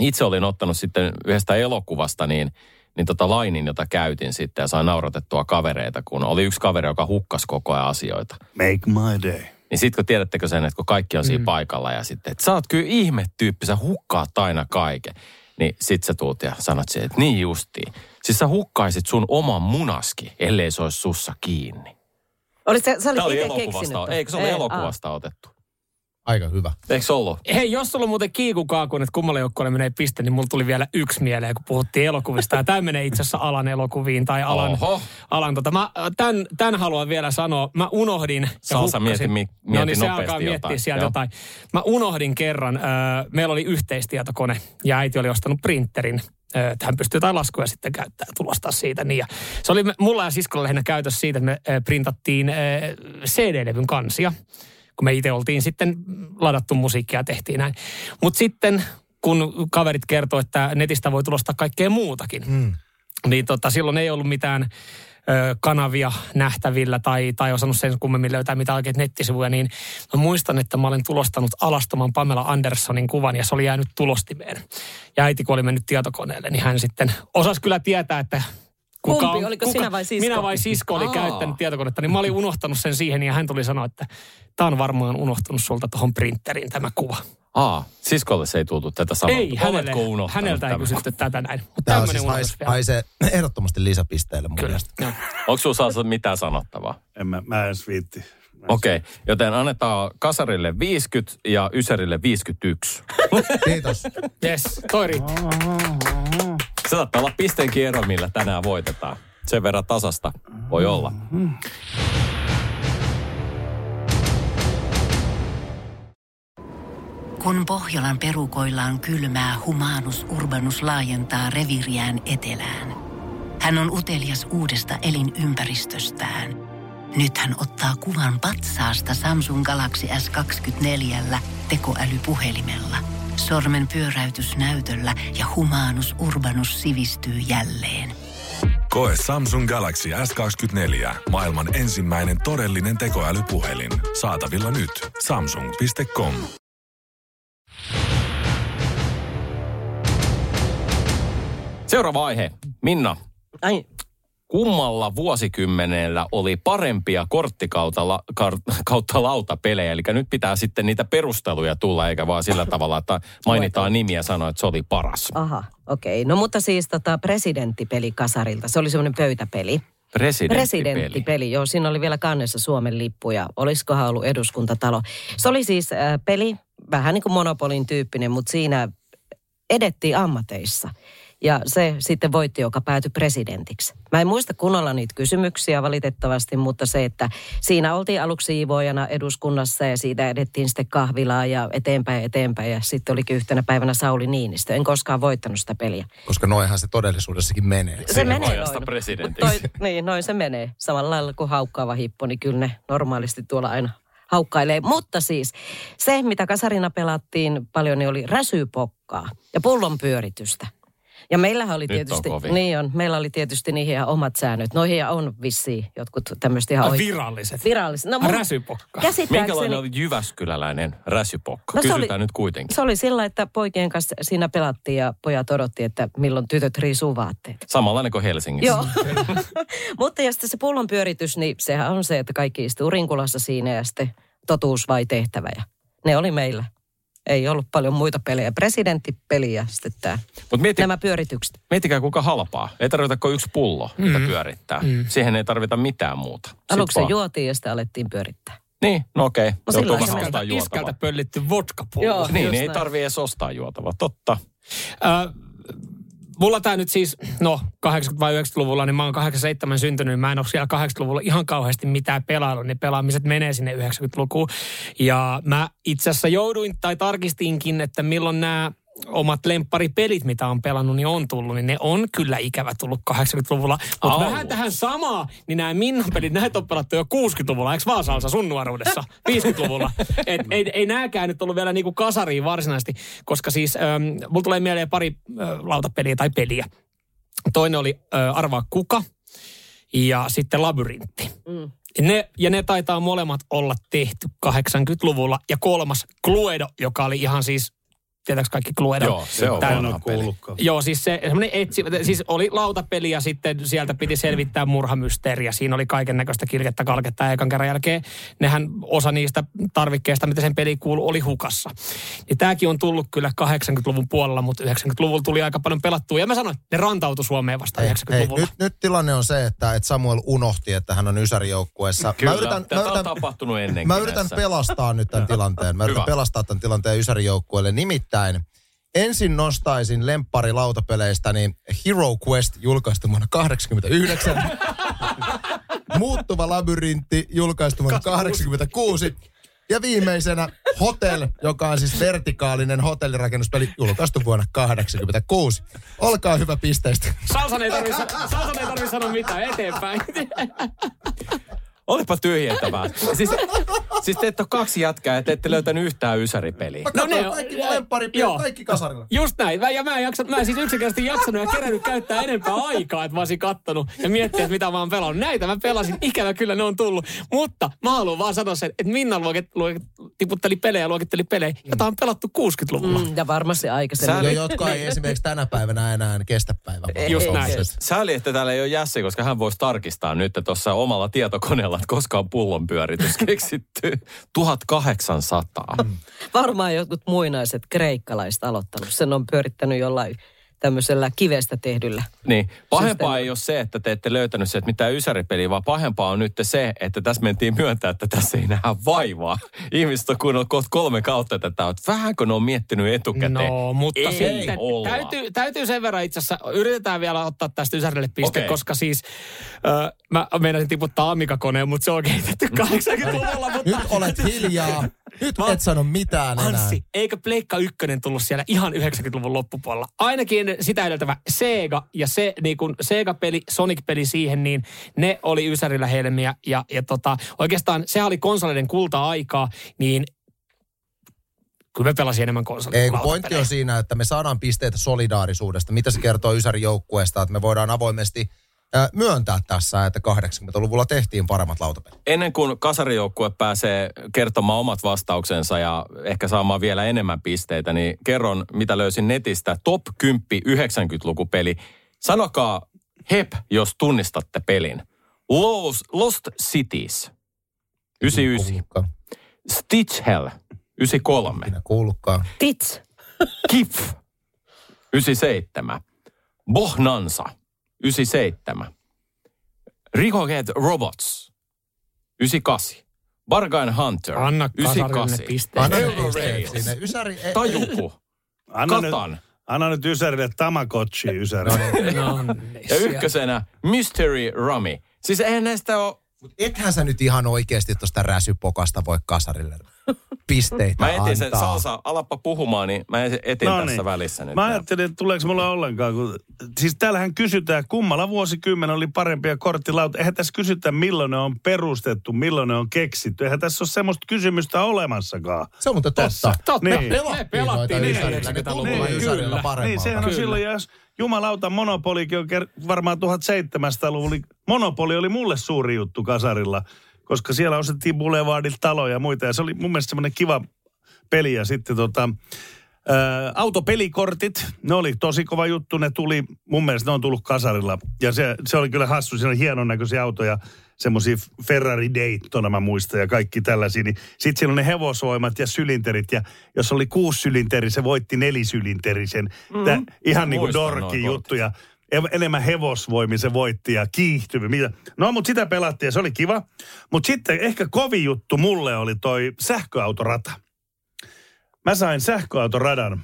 Speaker 3: itse olin ottanut sitten yhdestä elokuvasta niin, niin tota lainin, jota käytin sitten ja sain nauratettua kavereita, kun oli yksi kaveri, joka hukkas koko ajan asioita.
Speaker 4: Make my day.
Speaker 3: Niin sitten kun tiedättekö sen, että kun kaikki on siinä mm. paikalla ja sitten, että sä oot kyllä ihme tyyppi, sä hukkaat aina kaiken. Niin sit sä tuut ja sanot siihen, että niin justiin. Siis sä hukkaisit sun oman munaski, ellei se olisi sussa kiinni.
Speaker 5: Sä olit
Speaker 3: Tämä oli
Speaker 5: itse
Speaker 3: elokuvasta,
Speaker 5: keksinyt.
Speaker 3: eikö se ole
Speaker 5: Ei,
Speaker 3: elokuvasta otettu?
Speaker 6: Aika hyvä.
Speaker 3: Eikö ollut?
Speaker 7: Hei, jos sulla on muuten kiikukaakun, että kummalle joukkueelle menee piste, niin mulla tuli vielä yksi mieleen, kun puhuttiin elokuvista. Ja tämä menee itse asiassa alan elokuviin tai alan,
Speaker 3: Oho.
Speaker 7: alan tota. Mä, tämän, tämän haluan vielä sanoa. Mä unohdin
Speaker 3: Salsa, mieti- mi-
Speaker 7: no niin, se alkaa miettiä
Speaker 3: jotain.
Speaker 7: sieltä
Speaker 3: Joo.
Speaker 7: jotain. Mä unohdin kerran, äh, meillä oli yhteistietokone ja äiti oli ostanut printerin ö, että hän pystyy jotain laskuja sitten käyttämään ja tulostaa siitä. Niin ja se oli mulla ja siskolla lähinnä käytössä siitä, että me ö, printattiin CD-levyn kansia kun me itse oltiin sitten ladattu musiikkia ja tehtiin näin. Mutta sitten kun kaverit kertoi, että netistä voi tulostaa kaikkea muutakin, mm. niin tota, silloin ei ollut mitään ö, kanavia nähtävillä tai, tai osannut sen kummemmin löytää mitään oikein nettisivuja, niin mä muistan, että mä olen tulostanut alastoman Pamela Anderssonin kuvan ja se oli jäänyt tulostimeen. Ja äiti, kun oli mennyt tietokoneelle, niin hän sitten osasi kyllä tietää, että kuka
Speaker 5: Kumpi? Oliko sinä vai sisko?
Speaker 7: Minä vai sisko oli
Speaker 5: Aa.
Speaker 7: käyttänyt tietokonetta, niin mä olin unohtanut sen siihen ja hän tuli sanoa, että tämä on varmaan unohtunut sulta tuohon printeriin tämä kuva.
Speaker 3: Aa, siskolle se ei tultu tätä samaa.
Speaker 7: Ei, hänelle,
Speaker 3: Oletko
Speaker 7: häneltä ei
Speaker 3: tämän?
Speaker 7: kysytty tätä näin. Mutta
Speaker 6: Tämä on siis
Speaker 7: unohdus
Speaker 6: hais,
Speaker 7: vielä.
Speaker 6: haisee ehdottomasti lisäpisteelle mun
Speaker 7: Kyllä.
Speaker 6: mielestä.
Speaker 7: Joo.
Speaker 3: Onko sinulla Salsa mitään sanottavaa?
Speaker 4: En mä, mä en viitti.
Speaker 3: Okei, okay, joten annetaan kasarille 50 ja ysärille 51.
Speaker 6: Kiitos.
Speaker 7: Yes, toi riittää.
Speaker 3: Se saattaa olla pisteen kierro, millä tänään voitetaan. Sen verran tasasta voi olla.
Speaker 8: Kun Pohjolan perukoillaan kylmää, humanus urbanus laajentaa reviriään etelään. Hän on utelias uudesta elinympäristöstään. Nyt hän ottaa kuvan patsaasta Samsung Galaxy S24 tekoälypuhelimella. Sormen pyöräytys näytöllä ja humanus urbanus sivistyy jälleen.
Speaker 9: Koe Samsung Galaxy S24. Maailman ensimmäinen todellinen tekoälypuhelin. Saatavilla nyt. Samsung.com.
Speaker 3: Seuraava aihe. Minna,
Speaker 5: Ai,
Speaker 3: kummalla vuosikymmenellä oli parempia korttikautta la, kar- kautta lautapelejä? Eli nyt pitää sitten niitä perusteluja tulla, eikä vaan sillä tavalla, että mainitaan nimiä ja sanoa, että se oli paras.
Speaker 5: aha, okei. No mutta siis tota presidenttipeli kasarilta. Se oli semmoinen pöytäpeli.
Speaker 3: Presidenttipeli.
Speaker 5: Presidenttipeli, joo. Siinä oli vielä kannessa Suomen lippu ja olisikohan ollut eduskuntatalo. Se oli siis äh, peli, vähän niin kuin Monopolin tyyppinen, mutta siinä edettiin ammateissa. Ja se sitten voitti, joka päätyi presidentiksi. Mä en muista kunnolla niitä kysymyksiä valitettavasti, mutta se, että siinä oltiin aluksi siivoojana eduskunnassa ja siitä edettiin sitten kahvilaa ja eteenpäin eteenpäin. Ja sitten olikin yhtenä päivänä Sauli Niinistö. En koskaan voittanut sitä peliä.
Speaker 6: Koska noinhan se todellisuudessakin menee.
Speaker 5: Se
Speaker 3: Siihen
Speaker 5: menee noin. Toi, niin, noin se menee. Samalla lailla kuin haukkaava hippo, niin kyllä ne normaalisti tuolla aina haukkailee. Mutta siis se, mitä kasarina pelattiin paljon, niin oli räsypokkaa ja pullon pyöritystä. Ja meillähän oli
Speaker 3: Nyt on
Speaker 5: tietysti,
Speaker 3: kovin.
Speaker 5: niin on, meillä oli tietysti niihin ihan omat säännöt. Noihin on vissiin jotkut tämmöiset ihan
Speaker 7: Ah,
Speaker 5: oi-
Speaker 7: viralliset.
Speaker 5: viralliset. No, mun-
Speaker 7: Räsypokka.
Speaker 5: Käsittääkseni,
Speaker 3: Minkälainen oli Jyväskyläläinen räsypokka?
Speaker 5: No
Speaker 3: Kysytään
Speaker 5: oli-
Speaker 3: nyt kuitenkin.
Speaker 5: se oli sillä, että poikien kanssa siinä pelattiin ja pojat odotti, että milloin tytöt riisuu vaatteet.
Speaker 3: Samanlainen kuin Helsingissä.
Speaker 5: Joo. Mutta ja sitten se pullon pyöritys, niin sehän on se, että kaikki istuu rinkulassa siinä ja sitten totuus vai tehtävä. Ja ne oli meillä. Ei ollut paljon muita pelejä. Presidenttipeli ja sitten tämä.
Speaker 3: Mutta mieti,
Speaker 5: Nämä pyöritykset.
Speaker 3: miettikää kuinka halpaa. Ei tarvita kuin yksi pullo, mitä pyörittää. Siihen ei tarvita mitään muuta.
Speaker 5: Aluksi se
Speaker 3: vaan-
Speaker 5: juotiin ja sitten alettiin pyörittää.
Speaker 3: Niin, no okei.
Speaker 5: No sillä
Speaker 3: ostaa
Speaker 7: Iskältä, iskältä
Speaker 3: juotavaa.
Speaker 7: pöllitty vodkapullo.
Speaker 5: Joo.
Speaker 3: Niin, niin ei tarvii edes ostaa juotavaa. Totta.
Speaker 7: Ö, mulla tämä nyt siis, no 80- vai 90-luvulla, niin mä oon 87 syntynyt, niin mä en ole siellä 80-luvulla ihan kauheasti mitään pelaillut. Ne pelaamiset menee sinne 90-lukuun. Ja mä itse asiassa jouduin tai tarkistinkin, että milloin nämä omat lempparipelit, mitä on pelannut, niin on tullut, niin ne on kyllä ikävä tullut 80-luvulla. Mutta vähän tähän samaa, niin nämä Minnan pelit, näitä on pelattu jo 60-luvulla, eikö vaan Salsa sun nuoruudessa? 50-luvulla. Et ei, ei nääkään nyt ollut vielä niinku kasariin varsinaisesti, koska siis ähm, mulla tulee mieleen pari äh, lautapeliä tai peliä. Toinen oli äh, Arvaa kuka ja sitten Labyrintti.
Speaker 5: Mm.
Speaker 7: Ne, ja ne taitaa molemmat olla tehty 80-luvulla. Ja kolmas Cluedo, joka oli ihan siis, tietääks kaikki Cluedo?
Speaker 3: Joo, se on vanha peli.
Speaker 4: kuullutkaan.
Speaker 7: Joo, siis se semmoinen etsi, siis oli lautapeli ja sitten sieltä piti selvittää murhamysteeriä. Siinä oli kaiken näköistä kirjettä kalketta ja ekan kerran jälkeen nehän osa niistä tarvikkeista, mitä sen peli kuuluu, oli hukassa. Niin tämäkin on tullut kyllä 80-luvun puolella, mutta 90-luvulla tuli aika paljon pelattua. Ja mä sanoin, ne rantautui Suomeen vasta
Speaker 6: Hei, hei,
Speaker 7: 90-luvulla.
Speaker 6: nyt, nyt tilanne on se, että, että Samuel unohti, että hän on Ysäri-joukkueessa.
Speaker 3: Kyllä,
Speaker 6: mä yritän,
Speaker 3: tätä
Speaker 6: mä yritän,
Speaker 3: on tapahtunut ennenkin
Speaker 6: Mä yritän
Speaker 3: näissä.
Speaker 6: pelastaa nyt tämän tilanteen. Mä yritän
Speaker 3: Hyvä.
Speaker 6: pelastaa tämän tilanteen Ysäri-joukkueelle. Nimittäin ensin nostaisin lemppari lautapeleistä niin Hero Quest julkaistu vuonna 89. Muuttuva labyrintti julkaistu vuonna 86. Ja viimeisenä Hotel, joka on siis vertikaalinen hotellirakennuspeli, julkaistu vuonna 86. Olkaa hyvä pisteistä.
Speaker 7: Salsan ei tarvitse Salsan ei tarvi sanoa mitään eteenpäin.
Speaker 3: olipa tyhjentävää. siis, siis te ette ole kaksi jätkää ja te ette löytänyt yhtään ysäripeliä.
Speaker 6: Mä katsoin
Speaker 7: ne-
Speaker 6: kaikki
Speaker 7: ne-
Speaker 6: lemppari,
Speaker 7: joo.
Speaker 6: kaikki kasarilla.
Speaker 7: Just näin. Mä, ja mä en, jaksa, mä en siis yksinkertaisesti jaksanut ja kerännyt käyttää enempää aikaa, että mä olisin kattonut ja miettiä, että mitä mä oon pelannut. Näitä mä pelasin. Ikävä kyllä ne on tullut. Mutta mä haluan vaan sanoa sen, että Minna luokit, luokit, tiputteli pelejä ja luokitteli pelejä, jota on pelattu 60-luvulla.
Speaker 5: Mm, ja varmasti aikaisemmin.
Speaker 6: Ja jotka ei esimerkiksi tänä päivänä enää kestä päivän.
Speaker 7: Just näin.
Speaker 3: Sääli, että täällä ei ole Jässi, koska hän voisi tarkistaa nyt tuossa omalla tietokoneella, että koska on pullonpyöritys keksitty. 1800.
Speaker 5: Varmaan jotkut muinaiset kreikkalaiset aloittanut. Sen on pyörittänyt jollain tämmöisellä kivestä tehdyllä.
Speaker 3: Niin, pahempaa
Speaker 5: Systeemi.
Speaker 3: ei ole se, että te ette löytänyt se, että mitään ysäripeliä, vaan pahempaa on nyt se, että tässä mentiin myöntää, että tässä ei nähdä vaivaa. Ihmiset on kuunnellut kohta kolme kautta tätä, että vähänkö ne on miettinyt etukäteen.
Speaker 7: No, mutta
Speaker 3: ei
Speaker 7: sitten
Speaker 3: olla.
Speaker 7: täytyy, täytyy sen verran itse asiassa, yritetään vielä ottaa tästä Ysärille piste, okay. koska siis äh, mä meinasin tiputtaa Amiga-koneen, mutta se on kehitetty 80-luvulla. Mutta
Speaker 6: Nyt olet hiljaa. Nyt
Speaker 7: Mä-
Speaker 6: et sano mitään enää.
Speaker 7: Anssi, eikö Pleikka 1 tullut siellä ihan 90-luvun loppupuolella? Ainakin sitä edeltävä Sega ja se niin kun Sega-peli, Sonic-peli siihen, niin ne oli Ysärillä helmiä. Ja, ja tota, oikeastaan se oli konsoleiden kulta-aikaa, niin kyllä me pelasin enemmän konsoleita.
Speaker 6: Ei, pointti on siinä, että me saadaan pisteitä solidaarisuudesta. Mitä se kertoo Ysärin joukkueesta, että me voidaan avoimesti myöntää tässä, että 80-luvulla tehtiin paremmat lautapelit.
Speaker 3: Ennen kuin kasarijoukkue pääsee kertomaan omat vastauksensa ja ehkä saamaan vielä enemmän pisteitä, niin kerron, mitä löysin netistä. Top 10 90-lukupeli. Sanokaa hep, jos tunnistatte pelin. Lost, Lost Cities. 99.
Speaker 6: Kuulukkaan.
Speaker 3: Stitch Hell. 93.
Speaker 6: Minä kuulukkaan.
Speaker 5: Tits.
Speaker 3: Kif. 97. Bohnansa. 97. Ricohead Robots. 98. Bargain Hunter.
Speaker 7: Anna kasarille
Speaker 3: 98.
Speaker 7: pisteet.
Speaker 6: Anna
Speaker 3: Euro
Speaker 6: nyt pisteet
Speaker 3: Rails.
Speaker 6: sinne. Ysäri, e-
Speaker 3: Tajuku.
Speaker 4: Anna nyt,
Speaker 3: Katan.
Speaker 4: anna nyt Ysärille Tamagotchi Ysärille.
Speaker 7: No,
Speaker 3: Ja ykkösenä Mystery Rummy. Siis eihän näistä ole...
Speaker 6: ethän sä nyt ihan oikeasti tuosta räsypokasta voi kasarille pisteitä
Speaker 3: Mä etin sen
Speaker 6: antaa.
Speaker 3: salsa, alappa puhumaan, niin mä etin
Speaker 4: No
Speaker 3: tässä
Speaker 4: niin.
Speaker 3: välissä nyt.
Speaker 4: Mä ajattelin, että tuleeko mulla ollenkaan. Kun, siis täällähän kysytään, kummalla vuosikymmen oli parempia korttilauta. Eihän tässä kysytä, milloin ne on perustettu, milloin ne on keksitty. Eihän tässä ole semmoista kysymystä olemassakaan.
Speaker 6: Se on muuten
Speaker 4: Tässä.
Speaker 6: totta.
Speaker 7: Totta.
Speaker 4: Niin.
Speaker 7: Me
Speaker 6: Pelattiin,
Speaker 7: pelattiin
Speaker 6: noita
Speaker 7: niin
Speaker 6: Ysärillä. Ne
Speaker 7: 90-luvulla,
Speaker 6: tuntuu
Speaker 4: Niin. Niin, sehän on
Speaker 7: Kyllä.
Speaker 4: silloin, jos jumalauta Monopolikin on varmaan 1700-luvulla. niin Monopoli oli mulle suuri juttu kasarilla, koska siellä ostettiin Boulevardilta taloja ja muita. Ja se oli mun mielestä semmoinen kiva peli. Ja sitten tota, ää, autopelikortit, ne oli tosi kova juttu. Ne tuli, mun mielestä ne on tullut kasarilla. Ja se, se oli kyllä hassu, siellä oli hienon näköisiä autoja, semmoisia Ferrari Daytona mä muistan ja kaikki tällaisia. Niin sitten siellä on ne hevosvoimat ja sylinterit. Ja jos oli kuusi sylinteri, se voitti nelisylinterisen. Mm. Ihan niin kuin dorki juttuja. En- Enemmän hevosvoimin se voitti ja kiihtyvy. Mitä? No, mutta sitä pelattiin ja se oli kiva. Mutta sitten ehkä kovin juttu mulle oli toi sähköautorata. Mä sain sähköautoradan.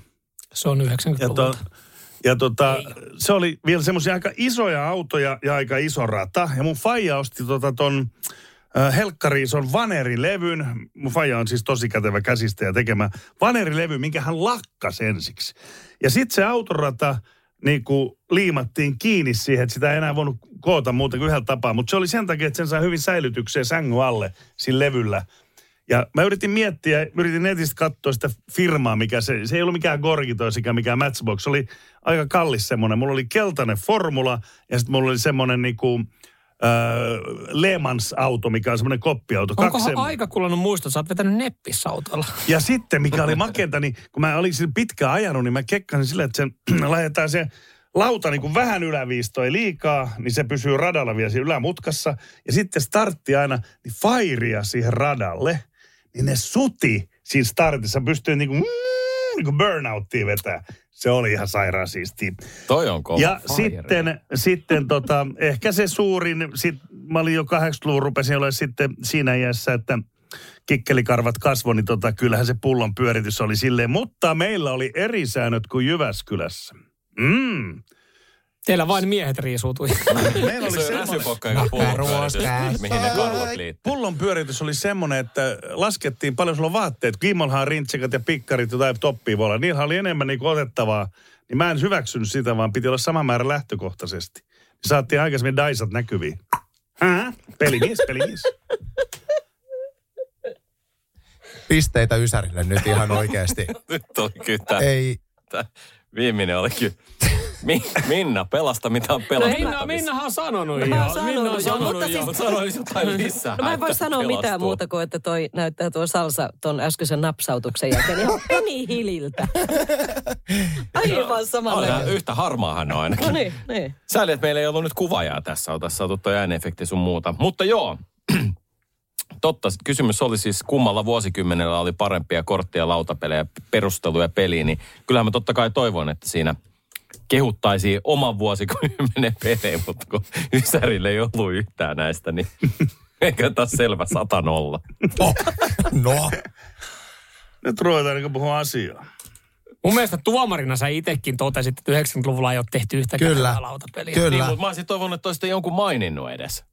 Speaker 7: Se on
Speaker 4: Ja,
Speaker 7: 90-luvulta.
Speaker 4: Ja tota, se oli vielä semmoisia aika isoja autoja ja aika iso rata. Ja mun faija osti tota ton äh, Helkkariison vanerilevyn. Mun faija on siis tosi kätevä käsistä ja tekemä vanerilevy, minkä hän lakkas ensiksi. Ja sitten se autorata niin kuin liimattiin kiinni siihen, että sitä ei enää voinut koota muuten kuin yhdellä tapaa. Mutta se oli sen takia, että sen sai hyvin säilytykseen sängyn alle sillä levyllä. Ja mä yritin miettiä, yritin netistä katsoa sitä firmaa, mikä se, se ei ollut mikään Gorgitos eikä mikään Matchbox, se oli aika kallis semmoinen. Mulla oli keltainen formula ja sitten mulla oli semmoinen niinku, äh, Le Mans-auto, mikä on semmoinen koppiauto.
Speaker 7: Onkohan
Speaker 4: sem-
Speaker 7: aika kulunut muistot, sä oot vetänyt neppisautolla?
Speaker 4: ja sitten, mikä oli makenta, niin kun mä olin sillä pitkään ajanut, niin mä kekkasin sillä, että sen laitetaan se lauta niin kuin vähän yläviisto ei liikaa, niin se pysyy radalla vielä siinä ylämutkassa. Ja sitten startti aina, niin fairia siihen radalle, niin ne suti siinä startissa pystyy niin kuin, mm, niin kuin burnouttiin vetää. Se oli ihan sairaan siistiä.
Speaker 3: Toi on kova.
Speaker 4: Ja
Speaker 3: Fire.
Speaker 4: sitten, sitten tota, ehkä se suurin, sit, mä olin jo 80-luvun, rupesin olla sitten siinä iässä, että kikkelikarvat kasvoi, niin tota, kyllähän se pullon pyöritys oli silleen. Mutta meillä oli eri säännöt kuin Jyväskylässä. Mm.
Speaker 7: Teillä vain miehet riisuutui.
Speaker 4: Meillä oli
Speaker 3: Se on
Speaker 4: semmoinen,
Speaker 3: mihin ne karvat liittyy.
Speaker 4: pullon pyöritys oli semmoinen, että laskettiin paljon sulla on vaatteet. Kimolhan rintsekat ja pikkarit jotain toppia voi olla. Niillä oli enemmän niin otettavaa. Niin mä en hyväksynyt sitä, vaan piti olla sama määrä lähtökohtaisesti. Niin saatiin aikaisemmin Daisat näkyviin. Hä? Pelimies, pelimies.
Speaker 6: Pisteitä Ysärille nyt ihan oikeasti.
Speaker 3: Nyt oli kyllä
Speaker 6: Ei,
Speaker 3: tää viimeinen oli kyllä. Mi, Minna, pelasta mitä on pelastettavissa.
Speaker 7: Minna, Minnahan on sanonut jo.
Speaker 5: Mä oon sanonut
Speaker 7: Minna on
Speaker 5: jo,
Speaker 7: sanonut
Speaker 5: mutta
Speaker 7: jo.
Speaker 5: siis-
Speaker 3: Mutta sanoisi jotain lisää.
Speaker 5: No mä en voi sanoa mitään
Speaker 3: pelastuu.
Speaker 5: muuta kuin, että toi näyttää tuo salsa ton äskeisen napsautuksen jälkeen ihan penihililtä. Aivan samalla.
Speaker 3: On, ihan yhtä harmaahan on ainakin.
Speaker 5: No niin, niin.
Speaker 3: Sääli, että meillä ei ollut nyt kuvaajaa tässä. Oltaisiin saatu toi äänefekti sun muuta. Mutta joo, totta. Kysymys oli siis, kummalla vuosikymmenellä oli parempia korttia, lautapelejä, perusteluja peliin. Niin kyllähän mä totta kai toivon, että siinä kehuttaisiin oman vuosikymmenen pelejä, mutta kun Ysärille ei ollut yhtään näistä, niin eikä taas selvä sata nolla.
Speaker 6: oh, no,
Speaker 4: Nyt ruvetaan niin puhua asiaa.
Speaker 7: Mun mielestä tuomarina sä itsekin totesit, että 90-luvulla ei ole tehty yhtäkään
Speaker 6: Kyllä.
Speaker 7: lautapeliä.
Speaker 6: Kyllä.
Speaker 3: Niin, mutta mä olisin toivonut, että olisitte jonkun maininnut edes.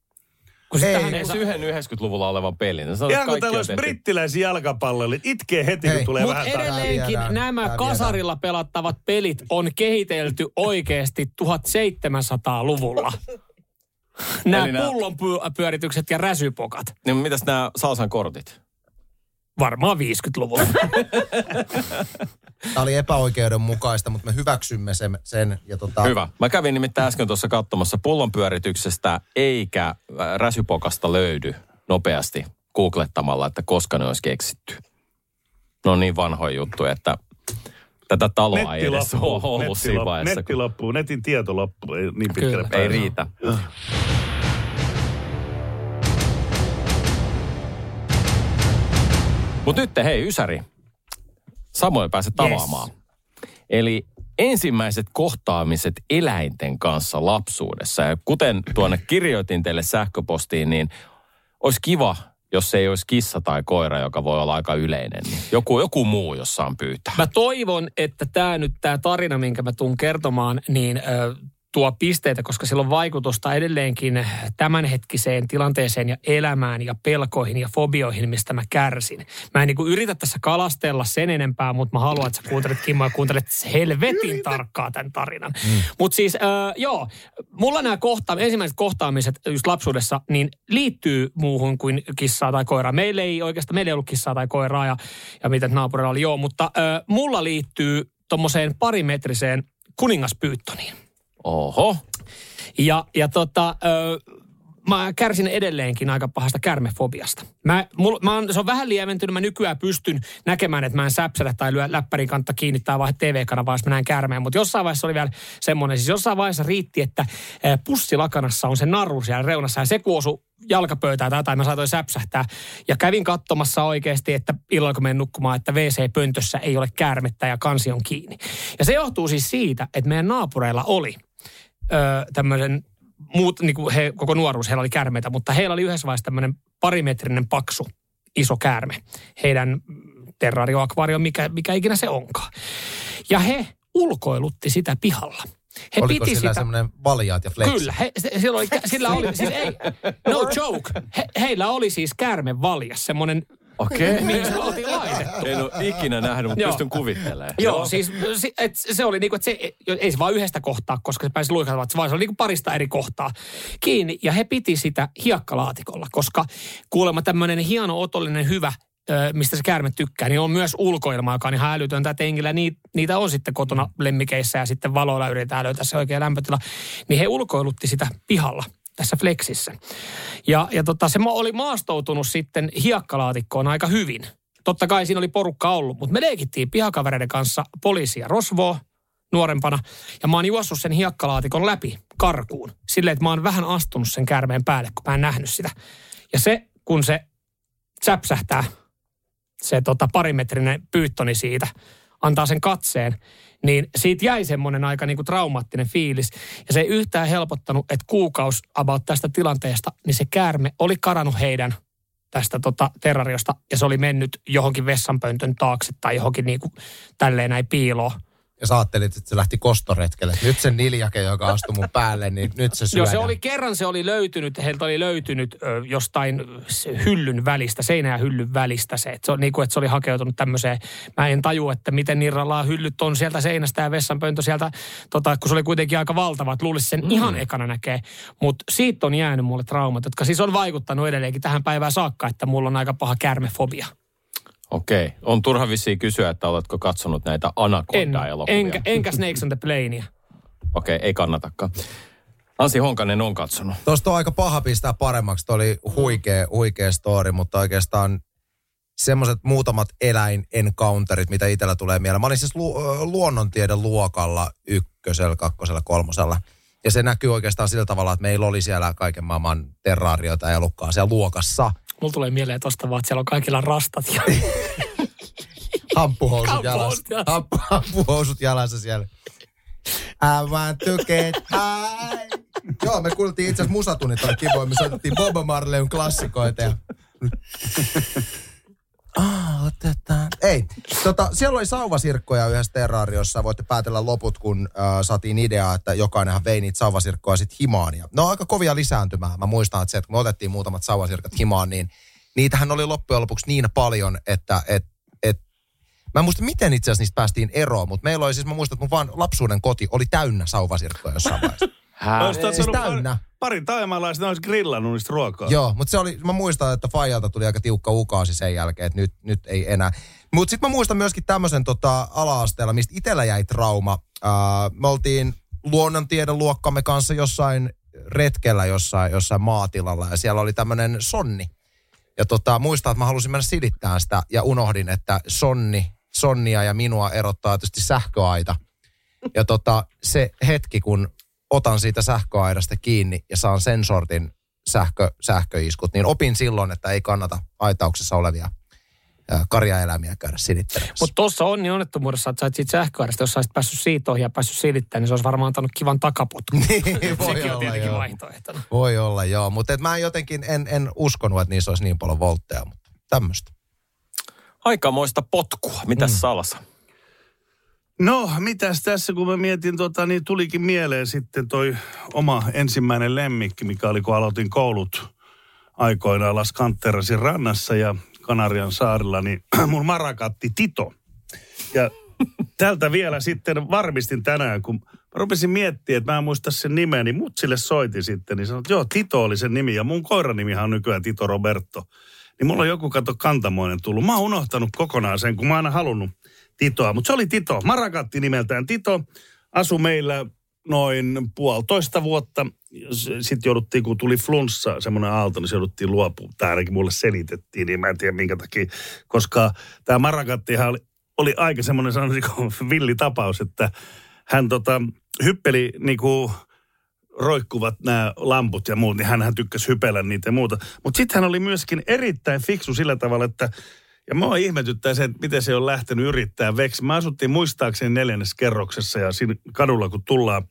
Speaker 7: Kun
Speaker 6: Ei,
Speaker 7: sitähän ei
Speaker 3: yhden 90-luvulla olevan pelin. Sanoo,
Speaker 4: Ihan kun täällä olisi brittiläisiä jalkapalloja, itkee heti,
Speaker 6: Hei,
Speaker 4: kun tulee
Speaker 7: Mutta
Speaker 4: vähän
Speaker 7: edelleenkin
Speaker 6: viedään,
Speaker 7: nämä
Speaker 6: tää
Speaker 7: kasarilla pelattavat pelit on kehitelty oikeasti 1700-luvulla. Nämä
Speaker 3: Eli
Speaker 7: pullonpyöritykset ja räsypokat.
Speaker 3: Niin mitäs nämä Salsan kortit?
Speaker 7: Varmaan 50-luvulla.
Speaker 6: tämä oli epäoikeudenmukaista, mutta me hyväksymme sen. sen ja tota,
Speaker 3: Hyvä. Mä kävin nimittäin äsken tuossa katsomassa pullonpyörityksestä eikä äh, räsypokasta löydy nopeasti googlettamalla, että koska ne olisi keksitty. No niin vanhoja juttuja, että tätä taloa ei
Speaker 4: Netti
Speaker 3: edes ole ollut
Speaker 4: netti,
Speaker 3: siinä vaiheessa.
Speaker 4: netti
Speaker 3: kun-
Speaker 4: loppuu, netin tieto loppuu, ei niin pitkälle
Speaker 7: Kyllä.
Speaker 3: Ei riitä. Mutta nyt hei, Ysäri. Samoin pääset tavaamaan. Eli ensimmäiset kohtaamiset eläinten kanssa lapsuudessa. Ja kuten tuonne kirjoitin teille sähköpostiin, niin olisi kiva, jos se ei olisi kissa tai koira, joka voi olla aika yleinen. Niin joku, joku muu, jossa on pyytää.
Speaker 7: Mä toivon, että tämä nyt, tämä tarina, minkä mä tuun kertomaan, niin ö, tuo pisteitä, koska sillä on vaikutusta edelleenkin tämänhetkiseen tilanteeseen ja elämään ja pelkoihin ja fobioihin, mistä mä kärsin. Mä en niin kuin yritä tässä kalastella sen enempää, mutta mä haluan, että sä kuuntelet Kimmo ja kuuntelet helvetin tarkkaa tämän tarinan. Mm. Mutta siis äh, joo, mulla nämä kohta, ensimmäiset kohtaamiset just lapsuudessa, niin liittyy muuhun kuin kissaa tai koiraa. Meillä ei oikeastaan, meillä ei ollut kissaa tai koiraa ja, ja mitä naapurilla oli, joo, mutta äh, mulla liittyy tommoseen parimetriseen kuningaspyyttoniin.
Speaker 3: Oho.
Speaker 7: Ja, ja tota, ö, mä kärsin edelleenkin aika pahasta kärmefobiasta. Mä, mul, mä oon, se on vähän lieventynyt. Mä nykyään pystyn näkemään, että mä en säpsädä tai lyö läppärin kantta kiinni tai vaihda TV-kanavaa, jos mä näen kärmeen. Mutta jossain vaiheessa oli vielä semmoinen, siis jossain vaiheessa riitti, että pussilakanassa on se naru siellä reunassa ja se kun osui jalkapöytää tai jotain, mä saatoin säpsähtää. Ja kävin katsomassa oikeasti, että illalla kun menen nukkumaan, että WC-pöntössä ei ole käärmettä ja kansi on kiinni. Ja se johtuu siis siitä, että meidän naapureilla oli tämmöisen muut, niin kuin he, koko nuoruus heillä oli käärmeitä, mutta heillä oli yhdessä vaiheessa tämmöinen parimetrinen paksu iso käärme. Heidän terrarioakvaario, mikä, mikä ikinä se onkaan. Ja he ulkoilutti sitä pihalla. He
Speaker 6: oliko
Speaker 7: piti
Speaker 6: sillä
Speaker 7: sitä...
Speaker 6: semmoinen valjaat ja flex?
Speaker 7: Kyllä, he, se, sillä oli, sillä oli, siis ei, no joke, he, heillä oli siis käärmevaljas, semmoinen,
Speaker 3: Okei. Okay.
Speaker 7: mihin se oltiin laitettu.
Speaker 3: En ole ikinä nähnyt, mutta
Speaker 7: Joo.
Speaker 3: pystyn kuvittelemaan.
Speaker 7: Joo, siis se, et se oli niinku, että se ei se vaan yhdestä kohtaa, koska se pääsi luikamaan, vaan se oli niinku parista eri kohtaa kiinni. Ja he piti sitä hiekkalaatikolla, koska kuulemma tämmöinen hieno, otollinen, hyvä, mistä se käärme tykkää, niin on myös ulkoilma, joka on ihan älytöntä tengillä. Niitä, niitä on sitten kotona lemmikeissä ja sitten valoilla yritetään löytää se oikea lämpötila. Niin he ulkoilutti sitä pihalla tässä Flexissä. Ja, ja tota, se oli maastoutunut sitten hiekkalaatikkoon aika hyvin. Totta kai siinä oli porukka ollut, mutta me leikittiin pihakavereiden kanssa poliisia Rosvoa nuorempana. Ja mä oon juossut sen hiekkalaatikon läpi karkuun. Silleen, että mä oon vähän astunut sen käärmeen päälle, kun mä en nähnyt sitä. Ja se, kun se säpsähtää, se tota, parimetrinen pyyttoni siitä, antaa sen katseen, niin siitä jäi semmoinen aika niinku traumaattinen fiilis. Ja se ei yhtään helpottanut, että kuukaus about tästä tilanteesta, niin se käärme oli karannut heidän tästä tota terrariosta ja se oli mennyt johonkin vessanpöntön taakse tai johonkin niinku tälleen näin piiloon.
Speaker 6: Ja sä ajattelit, että se lähti kostoretkelle. Nyt se niljake, joka astui mun päälle, niin nyt se syödään.
Speaker 7: Joo, se oli kerran se oli löytynyt, heiltä oli löytynyt ö, jostain hyllyn välistä, seinä ja hyllyn välistä se. Että se, on, niin kuin, että se oli hakeutunut tämmöiseen, mä en taju, että miten irrallaan hyllyt on sieltä seinästä ja vessanpöyntö sieltä, tota, kun se oli kuitenkin aika valtava, että luulisi sen mm. ihan ekana näkee. Mutta siitä on jäänyt mulle traumat, jotka siis on vaikuttanut edelleenkin tähän päivään saakka, että mulla on aika paha kärmefobia.
Speaker 3: Okei. On turha vissiin kysyä, että oletko katsonut näitä
Speaker 7: En,
Speaker 3: Anaconda-elokuvia.
Speaker 7: enkä, enkä Snakes on the Planea.
Speaker 3: Okei, ei kannatakaan. Ansi Honkanen on katsonut.
Speaker 6: Tuosta on aika paha pistää paremmaksi. Tuo oli huikea, huikea story, mutta oikeastaan semmoiset muutamat eläin-encounterit, mitä itsellä tulee mieleen. Mä olin siis lu- ö, luonnontieden luokalla ykkösellä, kakkosella, kolmosella. Ja se näkyy oikeastaan sillä tavalla, että meillä oli siellä kaiken maailman terraarioita ja elukkaa siellä luokassa.
Speaker 7: Mulla tulee mieleen tosta vaan, että siellä on kaikilla rastat ja
Speaker 6: Hamppuhousut
Speaker 7: Hamppuhousut
Speaker 6: jalassa. Hamppu, hamppuhousut jalassa siellä. I want to get high. Joo, me kuultiin itse asiassa musatunnit oli kivoja. Me soitettiin Bob Marleyn klassikoita ja... Ah, otetaan. Ei, tota, siellä oli sauvasirkkoja yhdessä terraariossa. Voitte päätellä loput, kun äh, saatiin idea, että jokainenhan vei niitä sauvasirkkoja sitten himaan. Ja ne on aika kovia lisääntymään. Mä muistan, että se, että kun me otettiin muutamat sauvasirkat himaan, niin niitähän oli loppujen lopuksi niin paljon, että et, et, Mä en muista, miten itse asiassa niistä päästiin eroon, mutta meillä oli siis, mä muistan, että mun vaan lapsuuden koti oli täynnä sauvasirkkoja jossain vaiheessa.
Speaker 3: Hää?
Speaker 4: Olisi
Speaker 6: siis täynnä.
Speaker 4: Pari, taimalaista, olisi grillannut niistä ruokaa.
Speaker 6: Joo, mutta se oli, mä muistan, että Fajalta tuli aika tiukka ukaasi sen jälkeen, että nyt, nyt ei enää. Mutta sitten mä muistan myöskin tämmöisen tota, ala-asteella, mistä itsellä jäi trauma. Ää, me oltiin luonnontieden luokkamme kanssa jossain retkellä jossain, jossain maatilalla ja siellä oli tämmöinen sonni. Ja tota, muistan, että mä halusin mennä silittämään sitä ja unohdin, että sonni, sonnia ja minua erottaa tietysti sähköaita. Ja tota, se hetki, kun otan siitä sähköaidasta kiinni ja saan sen sortin sähkö, sähköiskut, niin opin silloin, että ei kannata aitauksessa olevia karjaeläimiä käydä silittelemässä.
Speaker 7: Mutta tuossa onni onnettomuudessa, että sait siitä sähköärästä, jos saisit päässyt siitä ohi ja päässyt silittämään, niin se olisi varmaan antanut kivan takapotkun.
Speaker 6: niin, voi
Speaker 7: Sekin on
Speaker 6: olla,
Speaker 7: tietenkin
Speaker 6: joo.
Speaker 7: vaihtoehtona.
Speaker 6: Voi olla, joo. Mutta mä jotenkin en, en uskonut, että niissä olisi niin paljon voltteja, mutta tämmöistä.
Speaker 3: Aikamoista potkua. Mitäs mm. Salasa?
Speaker 4: No, mitäs tässä, kun mä mietin, tota, niin tulikin mieleen sitten toi oma ensimmäinen lemmikki, mikä oli, kun aloitin koulut aikoinaan Las Canterasin rannassa ja Kanarian saarilla, niin mun marakatti Tito. Ja tältä vielä sitten varmistin tänään, kun rupesin miettimään, että mä en muista sen nimeä, niin mutsille soitin sitten, niin sanoin, että joo, Tito oli sen nimi, ja mun koiran nimihan on nykyään Tito Roberto. Niin mulla on joku kato kantamoinen tullut. Mä oon unohtanut kokonaan sen, kun mä oon aina halunnut Titoa. Mutta se oli Tito. Marakatti nimeltään Tito. Asu meillä noin puolitoista vuotta. Sitten jouduttiin, kun tuli flunssa, semmoinen aalto, niin se jouduttiin luopumaan. Tämä ainakin mulle selitettiin, niin mä en tiedä minkä takia. Koska tämä Marakattihan oli, oli aika semmoinen sanoisinko villi tapaus, että hän tota, hyppeli niinku roikkuvat nämä lamput ja muut, niin hän tykkäsi hypellä niitä ja muuta. Mutta sitten hän oli myöskin erittäin fiksu sillä tavalla, että ja mua ihmetyttää se, että miten se on lähtenyt yrittää veksi. Mä asuttiin muistaakseni neljännes kerroksessa ja siinä kadulla, kun tullaan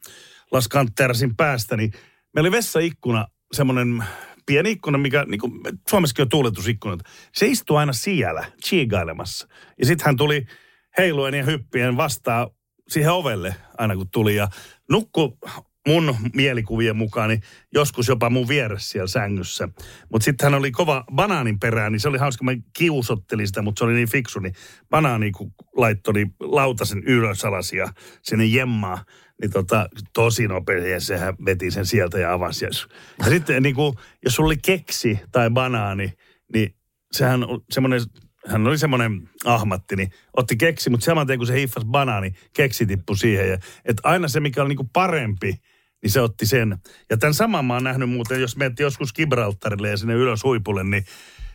Speaker 4: Las Canterasin päästä, niin meillä oli vessaikkuna semmoinen pieni ikkuna, mikä niin kuin Suomessakin on tuuletusikkunat. Se istui aina siellä, chiigailemassa. Ja sitten hän tuli heiluen ja hyppien vastaan siihen ovelle aina kun tuli ja nukku mun mielikuvien mukaan niin joskus jopa mun vieressä siellä sängyssä. Mutta sitten hän oli kova banaanin perään, niin se oli hauska. Mä kiusottelin sitä, mutta se oli niin fiksu, niin banaani kun laittoi niin lautasen ylös alas ja sinne jemmaa, niin tota, tosi nopeasti ja sehän veti sen sieltä ja avasi. Ja, ja sitten niin kuin, jos sulla oli keksi tai banaani, niin sehän on semmoinen hän oli semmoinen ahmatti, niin otti keksi, mutta saman tien kun se hiffasi banaani, keksi tippui siihen. Ja, että aina se, mikä oli niinku parempi, niin se otti sen. Ja tämän saman mä oon nähnyt muuten, jos menette joskus Gibraltarille ja sinne ylös huipulle, niin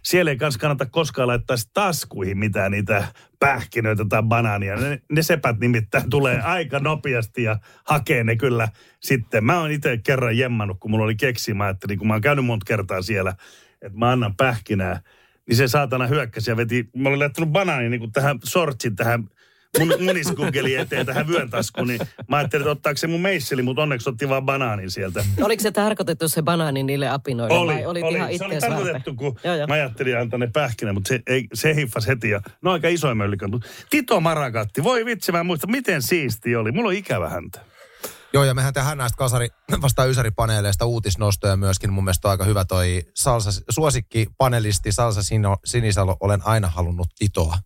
Speaker 4: siellä ei kanssa kannata koskaan laittaa taskuihin mitään niitä pähkinöitä tai banaania. Ne, ne sepät nimittäin tulee aika nopeasti ja hakee ne kyllä sitten. Mä oon itse kerran jemmannut, kun mulla oli keksi. Mä ajattelin, kun mä oon käynyt monta kertaa siellä, että mä annan pähkinää. Niin se saatana hyökkäsi ja veti, mä olin laittanut banaani niin tähän sortsin tähän mun muniskukkeli eteen tähän vyön taskuun, niin mä ajattelin, että ottaako se mun meisseli, mutta onneksi otti vaan banaanin sieltä.
Speaker 5: Oliko se tarkoitettu se banaani niille apinoille
Speaker 4: Oli,
Speaker 5: vai olit
Speaker 4: oli.
Speaker 5: ihan
Speaker 4: se oli tarkoitettu, kun
Speaker 5: Joo, joo.
Speaker 4: mä ajattelin antaa ne pähkinä, mutta se, ei, se hiffasi heti ja no aika isoin. Mutta Tito Marakatti, voi vitsi, mä en muista, miten siisti oli. Mulla on ikävä häntä.
Speaker 6: Joo, ja mehän tehdään näistä kasari, vastaan Ysäri-paneeleista uutisnostoja myöskin. Mun mielestä on aika hyvä toi salsa, suosikki panelisti Salsa Sino, Sinisalo, olen aina halunnut Titoa.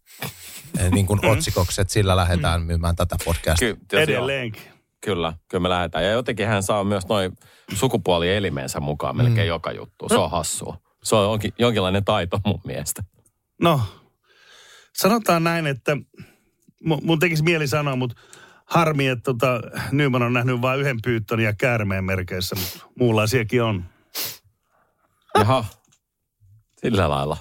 Speaker 6: Eh, niin kuin otsikoksi, että sillä lähdetään myymään tätä podcastia.
Speaker 3: Ky-
Speaker 4: Edelleenkin.
Speaker 3: Kyllä, kyllä me lähdetään. Ja jotenkin hän saa myös noin sukupuolielimensä mukaan melkein joka juttu. Se on hassua. Se on jonkin, jonkinlainen taito mun mielestä.
Speaker 4: No, sanotaan näin, että mu- mun tekisi mieli sanoa, mutta harmi, että tota, Nyman on nähnyt vain yhden pyyttön ja käärmeen merkeissä, mutta muunlaisiakin on.
Speaker 3: Jaha, sillä lailla.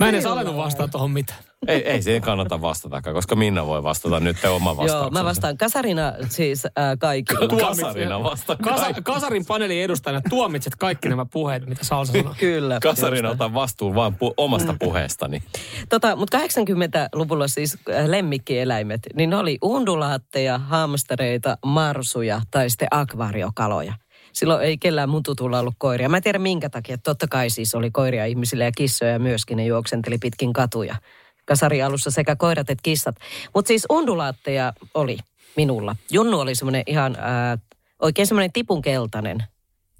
Speaker 7: Mä en edes alennut vastaa tuohon mitään.
Speaker 3: Ei, ei siihen kannata vastata, koska Minna voi vastata nyt oma vastauksensa.
Speaker 5: Joo, mä vastaan kasarina siis äh, kaikille.
Speaker 3: Kasarina vasta.
Speaker 7: Kasa, kasarin paneelin edustajana tuomitset kaikki nämä puheet, mitä Salsa sanoi.
Speaker 5: Kyllä.
Speaker 3: Kasarina otan vastuun vaan pu- omasta puheestani.
Speaker 5: Tota, mutta 80-luvulla siis äh, lemmikkieläimet, niin ne oli undulaatteja, hamstereita, marsuja tai sitten akvaariokaloja. Silloin ei kellään mun tutulla ollut koiria. Mä en tiedä minkä takia. Totta kai siis oli koiria ihmisille ja kissoja myöskin. Ne juoksenteli pitkin katuja. Kasari alussa sekä koirat että kissat. Mutta siis undulaatteja oli minulla. Junnu oli semmoinen ihan ää, oikein semmoinen tipun keltainen.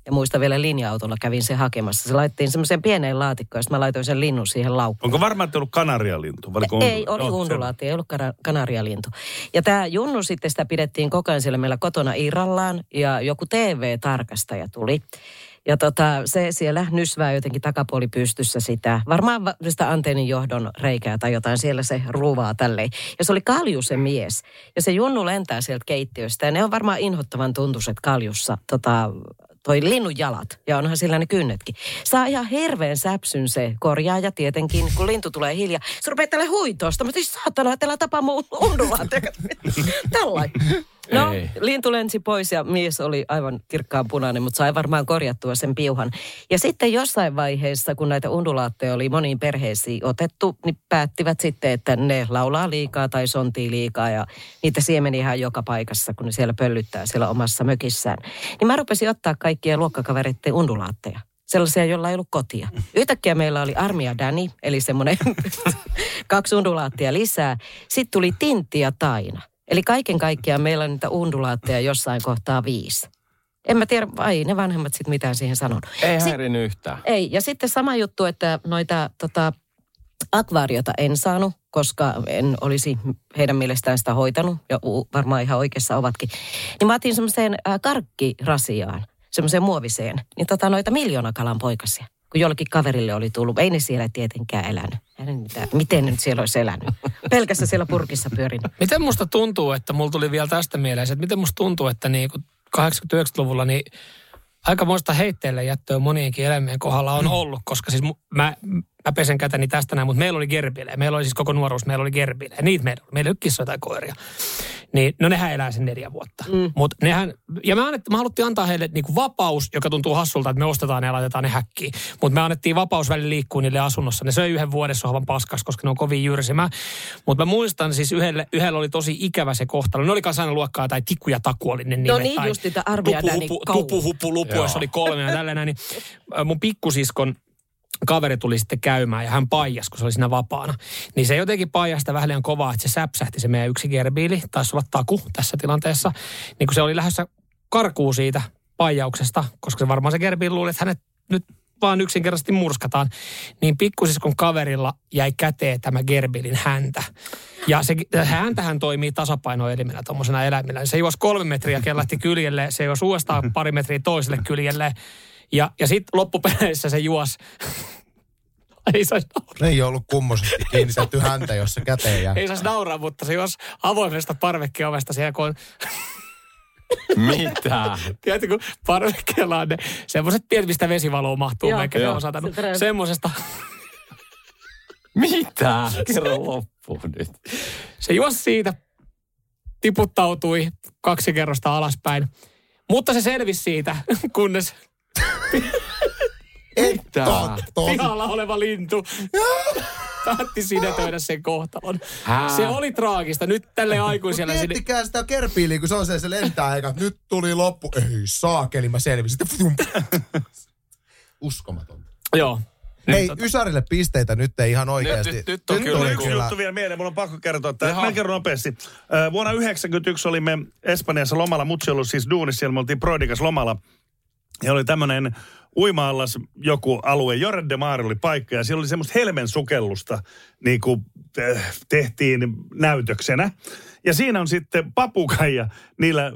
Speaker 5: Ja muista vielä linja-autolla kävin se hakemassa. Se laitettiin semmoiseen pieneen laatikkoon, ja sitten mä laitoin sen linnun siihen laukkuun.
Speaker 4: Onko varmaan, että ollut kanarialintu? Oliko
Speaker 5: Ei, oli
Speaker 4: Joo,
Speaker 5: undulaatti, ei ollut kana- kanarialintu. Ja tämä Junnu sitten sitä pidettiin koko ajan siellä meillä kotona irrallaan ja joku TV-tarkastaja tuli. Ja tota, se siellä nysvää jotenkin takapuoli pystyssä sitä. Varmaan va- sitä antennin johdon reikää tai jotain. Siellä se ruuvaa tälleen. Ja se oli Kalju se mies. Ja se Junnu lentää sieltä keittiöstä. Ja ne on varmaan inhottavan tuntuiset Kaljussa tota, toi linnun jalat, ja onhan sillä ne kynnetkin. Saa ihan hirveän säpsyn se korjaaja tietenkin, kun lintu tulee hiljaa. Se rupeaa tälle huitosta, mutta saatana, tällä tapaa mun undulaattia. Tällainen. No,
Speaker 3: Ei.
Speaker 5: lintu lensi pois ja mies oli aivan kirkkaan punainen, mutta sai varmaan korjattua sen piuhan. Ja sitten jossain vaiheessa, kun näitä undulaatteja oli moniin perheisiin otettu, niin päättivät sitten, että ne laulaa liikaa tai sontii liikaa ja niitä siemeniä ihan joka paikassa, kun ne siellä pöllyttää siellä omassa mökissään. Niin mä rupesin ottaa kaikkia luokkakavereiden undulaatteja. Sellaisia, joilla ei ollut kotia. Yhtäkkiä meillä oli Armia Dani, eli semmoinen kaksi undulaattia lisää. Sitten tuli Tintti ja Taina. Eli kaiken kaikkiaan meillä on niitä undulaatteja jossain kohtaa viisi. En mä tiedä, ai ne vanhemmat sitten mitään siihen sanonut.
Speaker 3: Ei häirinyt yhtään.
Speaker 5: ei, ja sitten sama juttu, että noita tota, akvaariota en saanut, koska en olisi heidän mielestään sitä hoitanut, ja varmaan ihan oikeassa ovatkin. Niin mä otin semmoiseen karkkirasiaan, semmoiseen muoviseen, niin tota noita miljoonakalan poikasia. Kun jollekin kaverille oli tullut, ei ne siellä tietenkään elänyt. Miten nyt siellä olisi elänyt? Pelkässä siellä purkissa pyörinyt.
Speaker 7: Miten musta tuntuu, että mulla tuli vielä tästä mieleen, että miten musta tuntuu, että niin 80-90-luvulla niin aikamoista heitteelle jättöä monienkin eläimien kohdalla on ollut, koska siis mä, mä pesen käteni tästä näin, mutta meillä oli gerbilejä. Meillä oli siis koko nuoruus, meillä oli gerbilejä. Niitä meillä oli. Meillä ei ole kissoja tai koiria. Niin, no nehän elää sen neljä vuotta. Mm. Mut nehän, ja me, annettiin, me haluttiin antaa heille niinku vapaus, joka tuntuu hassulta, että me ostetaan ne ja laitetaan ne häkkiin. Mutta me annettiin vapaus välillä liikkuu niille asunnossa. Ne söi yhden vuoden sohvan paskas, koska ne on kovin jyrsimä. Mutta mä muistan siis yhdelle, yhdellä oli tosi ikävä se kohtalo. Ne oli kanssa aina luokkaa tai tikku ja taku oli ne nimet.
Speaker 5: No niin,
Speaker 7: tai
Speaker 5: just niitä Arvia Dani
Speaker 7: tupu,
Speaker 5: Kau.
Speaker 7: tupu, hupu, lupu, jos oli kolme ja tällainen. Niin mun pikkusiskon kaveri tuli sitten käymään ja hän paijas, kun se oli siinä vapaana. Niin se jotenkin paijasta vähän liian kovaa, että se säpsähti se meidän yksi gerbiili, taisi olla taku tässä tilanteessa. Niin kun se oli lähdössä karkuu siitä paijauksesta, koska se varmaan se gerbiili luuli, että hänet nyt vaan yksinkertaisesti murskataan, niin pikkusiskon kaverilla jäi käteen tämä gerbilin häntä. Ja se häntähän toimii tasapainoelimenä tuommoisena eläimenä. Se juosi kolme metriä, kellahti kyljelle, se juosi uudestaan pari metriä toiselle kyljelle. Ja, ja sitten loppupeleissä se juos. ei saisi nauraa,
Speaker 6: Ne ei ollut kummosesti kiinnitetty häntä, jos se käteen jää.
Speaker 7: ei saisi nauraa mutta se juos avoimesta parvekkeovesta siellä, kun on
Speaker 3: Mitä?
Speaker 7: Tiedätkö, kun parvekkeella on ne semmoiset pienet, mistä vesivaloa mahtuu,
Speaker 5: Joo.
Speaker 7: meikä ne
Speaker 3: Joo.
Speaker 7: on satanut.
Speaker 5: Se
Speaker 7: Semmoisesta.
Speaker 3: Mitä? Kerro loppuun nyt.
Speaker 7: Se juosi siitä, tiputtautui kaksi kerrosta alaspäin. Mutta se selvisi siitä, kunnes
Speaker 3: Mitä?
Speaker 6: totta.
Speaker 7: pihalla oleva lintu päätti sinetöidä sen kohtalon.
Speaker 3: Hää?
Speaker 7: Se oli traagista. Nyt tälle aikuisella sinne...
Speaker 6: Miettikää sitä kerpiiliä, kun se on se, se lentää eikä nyt tuli loppu. Ei saakeli, mä selvisin. Uskomatonta.
Speaker 7: Joo.
Speaker 6: Hei, Ysärille pisteitä nyt ei ihan oikeasti.
Speaker 3: nyt- nyt on
Speaker 4: Nyt
Speaker 3: kyllä
Speaker 4: tuli
Speaker 3: niinku-
Speaker 4: yksi juttu vielä mieleen, mun on pakko kertoa. Että
Speaker 3: Jaha.
Speaker 4: mä kerron nopeasti. Vuonna 1991 olimme Espanjassa lomalla, mutsi ollut siis duunissa, siellä me oltiin Prodikas lomalla. Ja oli tämmöinen uima-allas joku alue, Jorre de Mar oli paikka, ja siellä oli semmoista helmen sukellusta, niin kuin äh, tehtiin näytöksenä. Ja siinä on sitten papukaija, niillä äh,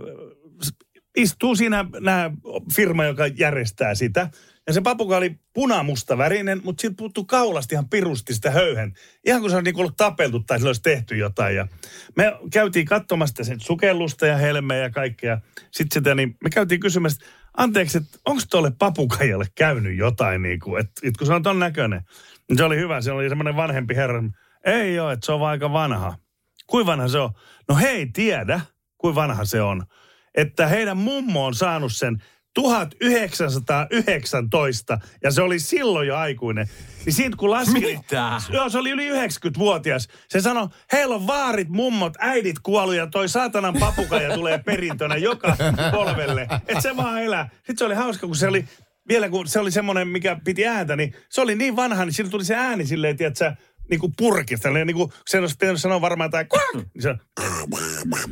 Speaker 4: istuu siinä nämä firma, joka järjestää sitä. Ja se papuka oli punamusta värinen, mutta siitä puuttuu kaulasta ihan pirusti sitä höyhen. Ihan kuin se olisi niin ollut tapeltu tai sillä olisi tehty jotain. Ja me käytiin katsomassa sen sukellusta ja helmeä ja kaikkea. Sitten sitä, niin me käytiin kysymässä, anteeksi, että onko tuolle papukajalle käynyt jotain, niin kuin, että, että kun se on ton näköinen. Niin se oli hyvä, se oli semmoinen vanhempi herra. Ei ole, että se on aika vanha. Kuinka vanha se on? No hei, tiedä, kuinka vanha se on. Että heidän mummo on saanut sen 1919 ja se oli silloin jo aikuinen. Niin siitä kun laski... niin-
Speaker 3: Mitä?
Speaker 4: Joo, se oli yli 90-vuotias. Se sanoi, heillä on vaarit, mummot, äidit kuollut ja toi saatanan papukaja tulee perintönä joka polvelle. Että se vaan elää. Sitten se oli hauska, kun se oli vielä kun se oli semmoinen, mikä piti ääntä, niin se oli niin vanha, niin sillä tuli se ääni silleen, tiedätkö, niin kuin purkista. Niin kuin sen olisi pitänyt sanoa varmaan jotain, kuak, niin se,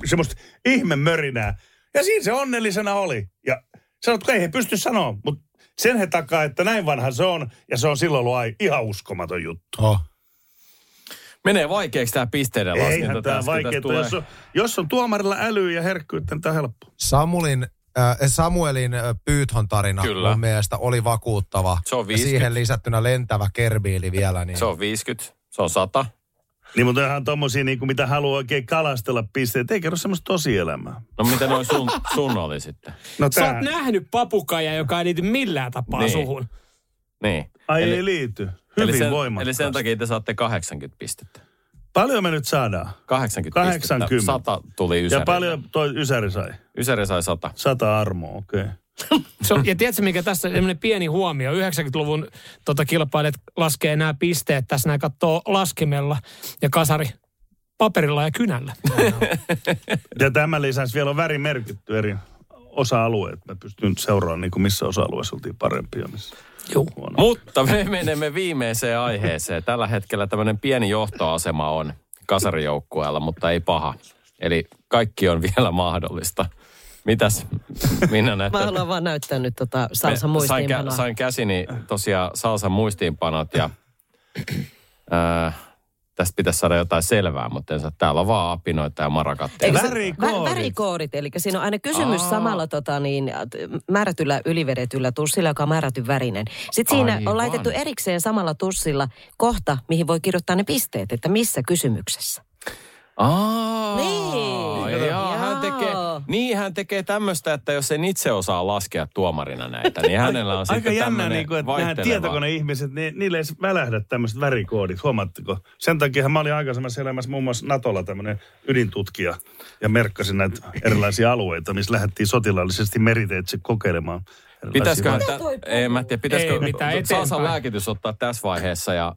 Speaker 4: semmoista ihme mörinää. Ja siinä se onnellisena oli. Ja sanot, että ei he pysty sanoa, mutta sen he takaa, että näin vanha se on. Ja se on silloin ollut ai- ihan uskomaton juttu.
Speaker 6: Oh.
Speaker 3: Menee vaikeaksi tämä pisteiden laskinta.
Speaker 4: Eihän tämä.
Speaker 3: Tästä tulee-
Speaker 4: Jos on, jos on tuomarilla älyä ja herkkyyttä, niin tämä on helppo.
Speaker 6: Samulin, äh, Samuelin äh, Pyython tarina
Speaker 3: Kyllä.
Speaker 6: mun mielestä oli vakuuttava.
Speaker 3: Se on
Speaker 6: ja
Speaker 3: 50.
Speaker 6: siihen lisättynä lentävä kerbiili vielä. Niin...
Speaker 3: Se on 50, se on 100.
Speaker 4: Niin, mutta ihan tommosia, niin kuin mitä haluaa oikein kalastella pisteet. Ei kerro semmoista tosielämää.
Speaker 3: No mitä noin sun, sun oli sitten?
Speaker 4: No
Speaker 7: Sä oot nähnyt papukaja, joka ei liity millään tapaa
Speaker 3: Niin.
Speaker 7: suhun.
Speaker 3: Niin.
Speaker 4: Ai
Speaker 3: eli,
Speaker 4: ei liity.
Speaker 3: eli,
Speaker 4: Hyvin
Speaker 3: sen,
Speaker 4: voimakkaasti.
Speaker 3: eli sen takia te saatte 80 pistettä.
Speaker 4: Paljon me nyt saadaan.
Speaker 3: 80,
Speaker 4: 80.
Speaker 3: pistettä. 100 tuli Ysärille.
Speaker 4: Ja paljon toi Ysäri sai.
Speaker 3: Ysäri sai 100.
Speaker 4: Sata armoa, okei. Okay.
Speaker 7: Se on, ja tiedätkö, mikä tässä semmoinen pieni huomio? 90-luvun tota, kilpailijat laskee nämä pisteet tässä, nämä katsoo laskimella ja kasari paperilla ja kynällä.
Speaker 4: Ja tämän lisäksi vielä on väri merkitty eri osa-alueet. Mä pystyn seuraamaan, niin kuin missä osa-alueessa oltiin parempia ja missä
Speaker 7: Joo.
Speaker 4: huono.
Speaker 3: Mutta me menemme viimeiseen aiheeseen. Tällä hetkellä tämmöinen pieni johtoasema on kasarijoukkueella, mutta ei paha. Eli kaikki on vielä mahdollista. Mitäs minä näet?
Speaker 5: Mä haluan vaan näyttää nyt tota Salsan
Speaker 3: sain,
Speaker 5: muistiinpanoa.
Speaker 3: kä- sain käsini tosiaan Salsan muistiinpanot ja ää, tästä pitäisi saada jotain selvää, mutta en saa. Täällä on vaan apinoita ja marakatteja.
Speaker 5: Eikö se-
Speaker 4: Värikoodit.
Speaker 5: Vä, värikoodit, eli siinä on aina kysymys
Speaker 3: Aa.
Speaker 5: samalla tota, niin, t- määrätyllä ylivedetyllä tussilla, joka on määrätty värinen. Sitten siinä
Speaker 3: Aivan.
Speaker 5: on laitettu erikseen samalla tussilla kohta, mihin voi kirjoittaa ne pisteet, että missä kysymyksessä.
Speaker 3: Aa,
Speaker 5: Niin.
Speaker 3: Jaa, hän tekee,
Speaker 5: Joo.
Speaker 3: niin hän tekee tämmöistä, että jos en itse osaa laskea tuomarina näitä, niin hänellä on
Speaker 4: Aika
Speaker 3: sitten
Speaker 4: jännä,
Speaker 3: tämmöinen
Speaker 4: niin kuin, että nämä
Speaker 3: vaihteleva-
Speaker 4: tietokoneihmiset, niin, niille ei välähdä tämmöiset värikoodit, huomaatteko? Sen takia mä olin aikaisemmassa elämässä muun muassa Natolla tämmöinen ydintutkija ja merkkasin näitä erilaisia alueita, missä lähdettiin sotilaallisesti meriteitse kokeilemaan. va-
Speaker 3: tä, ei mä tiedä, pitäisikö
Speaker 7: Ei eteenpäin.
Speaker 3: lääkitys ottaa tässä vaiheessa ja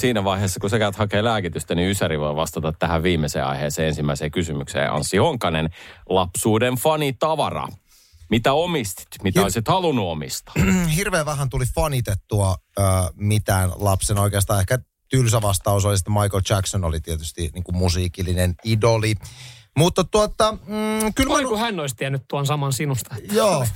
Speaker 3: siinä vaiheessa, kun sä käyt hakee lääkitystä, niin Ysäri voi vastata tähän viimeiseen aiheeseen ensimmäiseen kysymykseen. Anssi Honkanen, lapsuuden fanitavara. Mitä omistit? Mitä
Speaker 6: Hir-
Speaker 3: olisit halunnut omistaa?
Speaker 6: Hirveän vähän tuli fanitettua ö, mitään lapsen oikeastaan. Ehkä tylsä vastaus oli, että Michael Jackson oli tietysti niin kuin musiikillinen idoli. Mutta tuota, mm, kyllä
Speaker 7: Voi
Speaker 6: mä...
Speaker 7: kun hän olisi tiennyt tuon saman sinusta.
Speaker 6: Joo.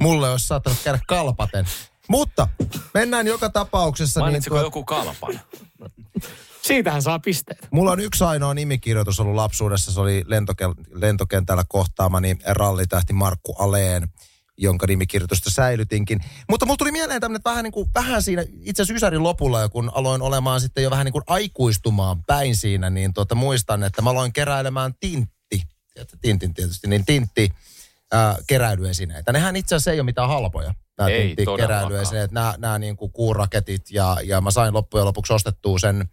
Speaker 6: Mulle olisi saattanut käydä kalpaten. Mutta mennään joka tapauksessa.
Speaker 3: Mainitsiko
Speaker 6: tuo-
Speaker 3: joku kalpan?
Speaker 7: Siitähän saa pisteet.
Speaker 6: Mulla on yksi ainoa nimikirjoitus ollut lapsuudessa. Se oli lentoke- lentokentällä kohtaamani rallitähti Markku Aleen, jonka nimikirjoitusta säilytinkin. Mutta mulla tuli mieleen tämmöinen vähän, niin kuin, vähän siinä itse asiassa Ysärin lopulla, ja kun aloin olemaan sitten jo vähän niin kuin aikuistumaan päin siinä, niin tuota, muistan, että mä aloin keräilemään tintti. Tintin tietysti, niin tintti ää, keräilyesineitä. Nehän itse asiassa ei ole mitään halpoja. Nämä
Speaker 3: Ei
Speaker 6: tintti
Speaker 3: todellakaan.
Speaker 6: keräilyesineet, nämä, nämä niin kuin kuuraketit ja, ja mä sain loppujen lopuksi ostettua sen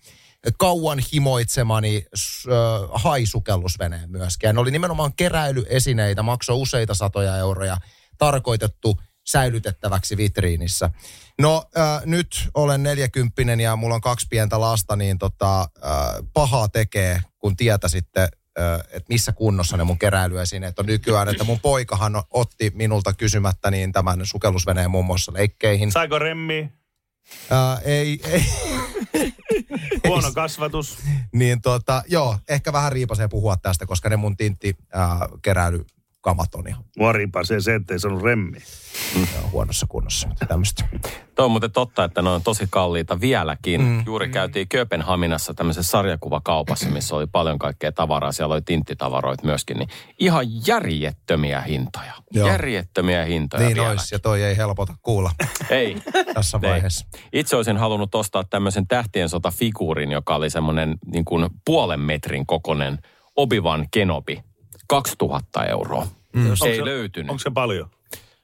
Speaker 6: kauan himoitsemani ö, haisukellusveneen myöskin. Ja ne oli nimenomaan keräilyesineitä, maksoi useita satoja euroja, tarkoitettu säilytettäväksi vitriinissä. No äh, nyt olen neljäkymppinen ja mulla on kaksi pientä lasta, niin tota, äh, pahaa tekee, kun tietäisitte, äh, että missä kunnossa ne mun keräilyesineet on nykyään. Että mun poikahan otti minulta kysymättä niin tämän sukellusveneen muun muassa leikkeihin.
Speaker 4: Saiko remmi?
Speaker 6: Äh, ei, ei,
Speaker 4: Huono kasvatus.
Speaker 6: niin tota, joo, ehkä vähän riipasee puhua tästä, koska ne mun tintti äh, keräilykamat on ihan
Speaker 4: Mua ripasee se, ettei saanut remmi.
Speaker 6: äh, huonossa kunnossa. Mutta tämmöistä.
Speaker 3: Tuo on muuten totta, että ne on tosi kalliita vieläkin. Mm. Juuri käytiin Kööpenhaminassa tämmöisessä sarjakuvakaupassa, missä oli paljon kaikkea tavaraa. Siellä oli tinttitavaroita myöskin. Niin ihan järjettömiä hintoja.
Speaker 6: Joo.
Speaker 3: Järjettömiä hintoja
Speaker 6: Niin
Speaker 3: vieläkin.
Speaker 6: ois, ja toi ei helpota kuulla
Speaker 3: Ei.
Speaker 6: tässä
Speaker 3: Ei.
Speaker 6: vaiheessa.
Speaker 3: Itse olisin halunnut ostaa tämmöisen tähtien sota-figuurin, joka oli semmoinen niin kuin puolen metrin kokoinen Obi-Wan Kenobi. 2000 euroa. Mm.
Speaker 4: Onko
Speaker 3: Ei
Speaker 4: se-
Speaker 3: löytynyt.
Speaker 4: Onko se paljon?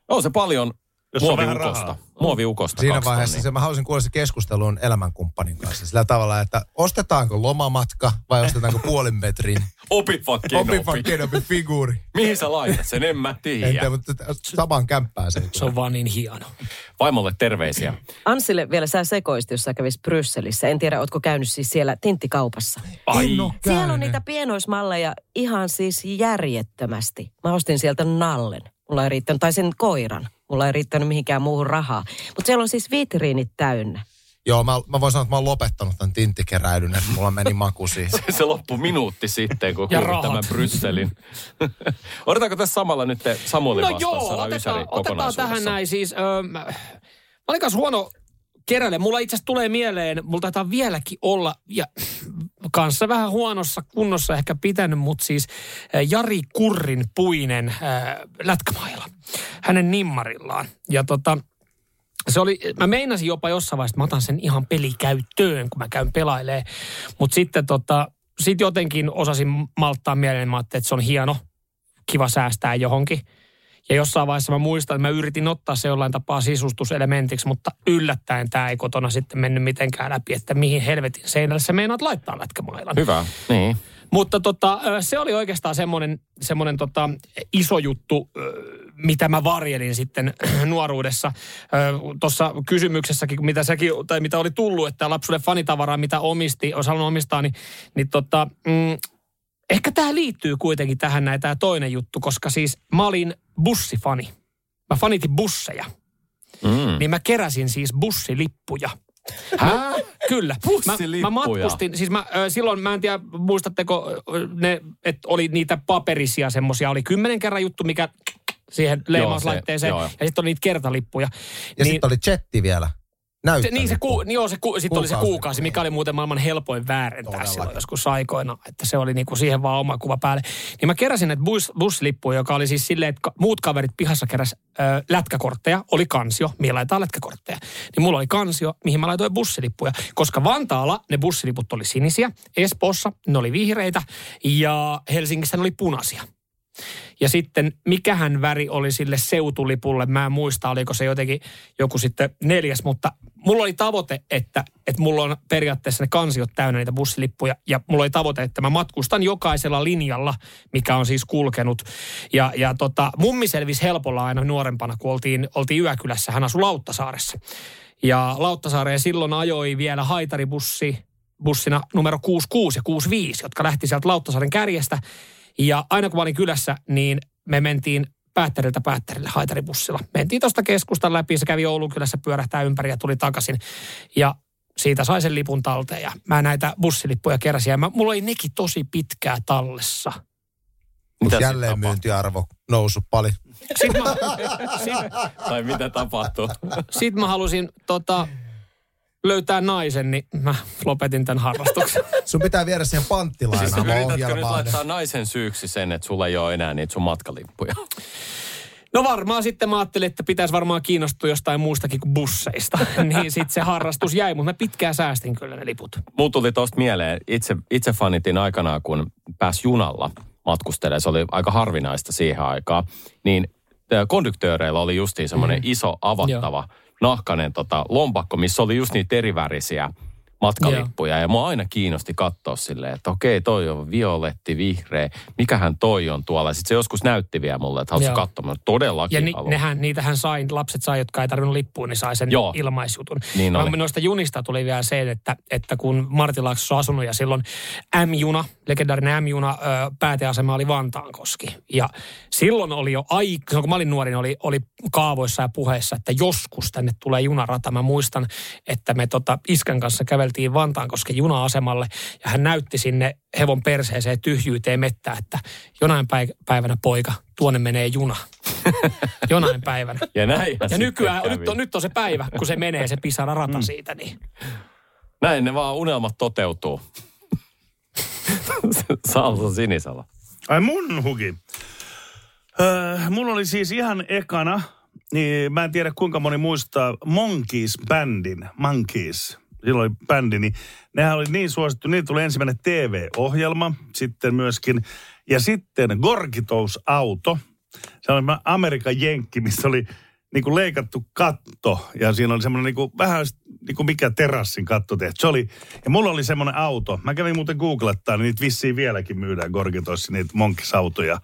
Speaker 3: On se paljon
Speaker 4: Jos on vähän
Speaker 3: muoviukosta.
Speaker 4: rahaa.
Speaker 3: Muoviukosta
Speaker 6: Siinä vaiheessa
Speaker 3: tonnia.
Speaker 6: se, mä haluaisin kuulla se keskustelun elämänkumppanin kanssa. Sillä tavalla, että ostetaanko lomamatka vai ostetaanko puolen metrin
Speaker 3: Obi-Wan Kenobi.
Speaker 6: Obi-Wan Kenobi figuuri.
Speaker 3: Mihin sä laitat sen? En mä tiedä.
Speaker 6: tiedä, mutta samaan kämppään se.
Speaker 7: Se on vaan niin hieno.
Speaker 3: Vaimolle terveisiä.
Speaker 5: Ansille vielä sä sekoisit, jos sä kävis Brysselissä. En tiedä, ootko käynyt siis siellä tinttikaupassa.
Speaker 3: Ai,
Speaker 6: En
Speaker 5: Siellä on niitä pienoismalleja ihan siis järjettömästi. Mä ostin sieltä nallen. Mulla ei riittänyt, tai sen koiran. Mulla ei riittänyt mihinkään muuhun rahaa. Mutta siellä on siis vitriinit täynnä.
Speaker 6: Joo, mä, mä voin sanoa, että mä oon lopettanut tämän tinttikeräilyn, että mulla meni maku siihen.
Speaker 3: se loppui minuutti sitten, kun
Speaker 7: Ja
Speaker 3: kuulit tämän Brysselin. Odotetaanko tässä samalla nyt Samuelin
Speaker 7: No
Speaker 3: vastaan
Speaker 7: joo, otetaan,
Speaker 3: Ysäri
Speaker 7: otetaan tähän näin siis. Öö, mä, mä olin kanssa huono keräilijä. Mulla itse asiassa tulee mieleen, mulla taitaa vieläkin olla, ja kanssa vähän huonossa kunnossa ehkä pitänyt, mutta siis Jari Kurrin puinen äh, lätkämailla. Hänen nimmarillaan. Ja tota, se oli, mä meinasin jopa jossain vaiheessa, että mä otan sen ihan pelikäyttöön, kun mä käyn pelailee. Mutta sitten tota, sit jotenkin osasin malttaa mieleen, mä että se on hieno, kiva säästää johonkin. Ja jossain vaiheessa mä muistan, että mä yritin ottaa se jollain tapaa sisustuselementiksi, mutta yllättäen tämä ei kotona sitten mennyt mitenkään läpi, että mihin helvetin seinälle sä meinaat laittaa lätkämailan.
Speaker 3: Hyvä, niin.
Speaker 7: Mutta tota, se oli oikeastaan semmoinen, semmoinen tota, iso juttu, mitä mä varjelin sitten nuoruudessa. Tuossa kysymyksessäkin, mitä säkin, tai mitä oli tullut, että lapsuuden fanitavaraa, mitä omisti, olisi halunnut omistaa, niin, niin tota, mm, ehkä tämä liittyy kuitenkin tähän näin tämä toinen juttu, koska siis mä olin bussifani. Mä fanitin busseja.
Speaker 3: Mm.
Speaker 7: Niin mä keräsin siis bussilippuja.
Speaker 3: Hää?
Speaker 7: Kyllä. Mä, mä matkustin, siis mä, silloin, mä en tiedä, muistatteko ne, että oli niitä paperisia semmosia, oli kymmenen kerran juttu, mikä siihen leimauslaitteeseen,
Speaker 3: joo,
Speaker 7: ja
Speaker 3: joo.
Speaker 7: sitten oli niitä kertalippuja.
Speaker 6: Ja niin, sitten oli chatti vielä.
Speaker 7: se, niin se, ku, niin joo, se, ku, sit oli se
Speaker 6: Kuukausi.
Speaker 7: mikä oli muuten maailman helpoin väärentää
Speaker 6: Todellakin.
Speaker 7: silloin joskus aikoina, että se oli niinku siihen vaan oma kuva päälle. Niin mä keräsin näitä bus, bussilippuja, joka oli siis silleen, että muut kaverit pihassa keräs ö, lätkäkortteja, oli kansio, mihin laitetaan lätkäkortteja. Niin mulla oli kansio, mihin mä laitoin bussilippuja, koska Vantaalla ne bussiliput oli sinisiä, Espoossa ne oli vihreitä ja Helsingissä ne oli punaisia. Ja sitten mikähän väri oli sille seutulipulle, mä en muista, oliko se jotenkin joku sitten neljäs, mutta mulla oli tavoite, että, että mulla on periaatteessa ne kansiot täynnä niitä bussilippuja ja mulla oli tavoite, että mä matkustan jokaisella linjalla, mikä on siis kulkenut. Ja, ja tota, mummi selvisi helpolla aina nuorempana, kun oltiin, oltiin Yökylässä, hän asui Lauttasaaressa. Ja Lauttasaareen silloin ajoi vielä haitaribussi, bussina numero 66 ja 65, jotka lähti sieltä Lauttasaaren kärjestä. Ja aina kun mä olin kylässä, niin me mentiin päättäriltä päättärille haitaribussilla. Mentiin tuosta keskustan läpi, se kävi Oulun kylässä pyörähtää ympäri ja tuli takaisin. Ja siitä sai sen lipun talteen ja mä näitä bussilippuja keräsin. Ja mä, mulla oli nekin tosi pitkää tallessa.
Speaker 3: Mitä
Speaker 6: Mut
Speaker 3: sit
Speaker 6: jälleen
Speaker 3: tapahtui?
Speaker 6: myyntiarvo noussut paljon.
Speaker 7: Sitten mä, sit,
Speaker 3: Tai mitä tapahtuu?
Speaker 7: sit mä halusin tota, löytää naisen, niin mä lopetin tämän harrastuksen.
Speaker 6: Sun pitää viedä siihen
Speaker 3: Siis
Speaker 6: panttilainaan
Speaker 3: yritätkö nyt laittaa naisen syyksi sen, että sulla ei ole enää niitä sun matkalippuja?
Speaker 7: No varmaan sitten mä ajattelin, että pitäisi varmaan kiinnostua jostain muustakin kuin busseista. niin sitten se harrastus jäi, mutta mä pitkään säästin kyllä ne liput.
Speaker 3: Mulla tuli tosta mieleen, itse, itse fanitin aikanaan, kun pääsi junalla matkustelemaan, se oli aika harvinaista siihen aikaan, niin ö, konduktööreillä oli justiin semmoinen mm. iso avattava nahkainen tota, lompakko, missä oli just niitä erivärisiä matkalippuja. Ja mua aina kiinnosti katsoa silleen, että okei, toi on violetti, vihreä, mikähän toi on tuolla. Sitten se joskus näytti vielä mulle, että haluaisin
Speaker 7: Joo.
Speaker 3: katsoa. Mä todellakin
Speaker 7: Ja ni,
Speaker 3: haluan.
Speaker 7: nehän, niitähän sai, lapset sai, jotka ei tarvinnut lippua, niin sai sen
Speaker 3: Joo.
Speaker 7: ilmaisjutun.
Speaker 3: Niin
Speaker 7: Mä-
Speaker 3: oli.
Speaker 7: Noista junista tuli vielä se, että, että kun Martilaaksossa on asunut ja silloin M-juna, legendaarinen M-juna, pääteasema oli Vantaankoski. Ja silloin oli jo aika, silloin kun mä olin nuori, niin oli, oli kaavoissa ja puheissa, että joskus tänne tulee junarata. Mä muistan, että me tota iskän kanssa käveltiin Vantaankosken juna-asemalle ja hän näytti sinne hevon perseeseen tyhjyyteen mettää, että jonain päi- päivänä poika, tuonne menee juna. Jonain päivänä.
Speaker 3: Ja näinhän
Speaker 7: Ja nykyään,
Speaker 3: kävi.
Speaker 7: nyt on, nyt on se päivä, kun se menee se pisara rata siitä, niin
Speaker 3: Näin ne vaan unelmat toteutuu. Salsa Sinisalo.
Speaker 4: Ai mun huki. Öö, mulla oli siis ihan ekana, niin mä en tiedä kuinka moni muistaa Monkeys-bändin. Monkeys. Silloin oli bändi, niin nehän oli niin suosittu. Niin tuli ensimmäinen TV-ohjelma sitten myöskin. Ja sitten Gorgitous Auto. Se oli Amerikan jenkki, missä oli niin kuin leikattu katto. Ja siinä oli semmoinen niin kuin, vähän niin kuin mikä terassin katto tehty. Se oli, ja mulla oli semmoinen auto. Mä kävin muuten googlettaa, niin niitä vissiin vieläkin myydään Gorgitoissa, niitä Monkis-autoja.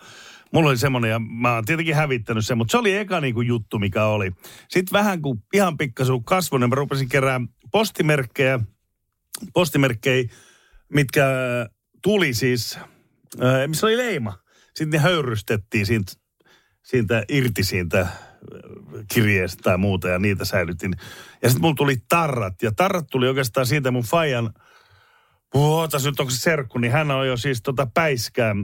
Speaker 4: Mulla oli semmoinen, ja mä oon tietenkin hävittänyt sen, mutta se oli eka niin kuin juttu, mikä oli. Sitten vähän kuin ihan pikkasu kasvoi, niin mä rupesin kerään postimerkkejä, postimerkkejä, mitkä tuli siis, ää, missä oli leima. Sitten ne höyrystettiin siitä, siitä irti siitä äh, kirjeestä tai muuta ja niitä säilytin. Ja sitten mulla tuli tarrat ja tarrat tuli oikeastaan siitä mun fajan Ootas nyt onko se serkku, niin hän on jo siis tota Päiskää,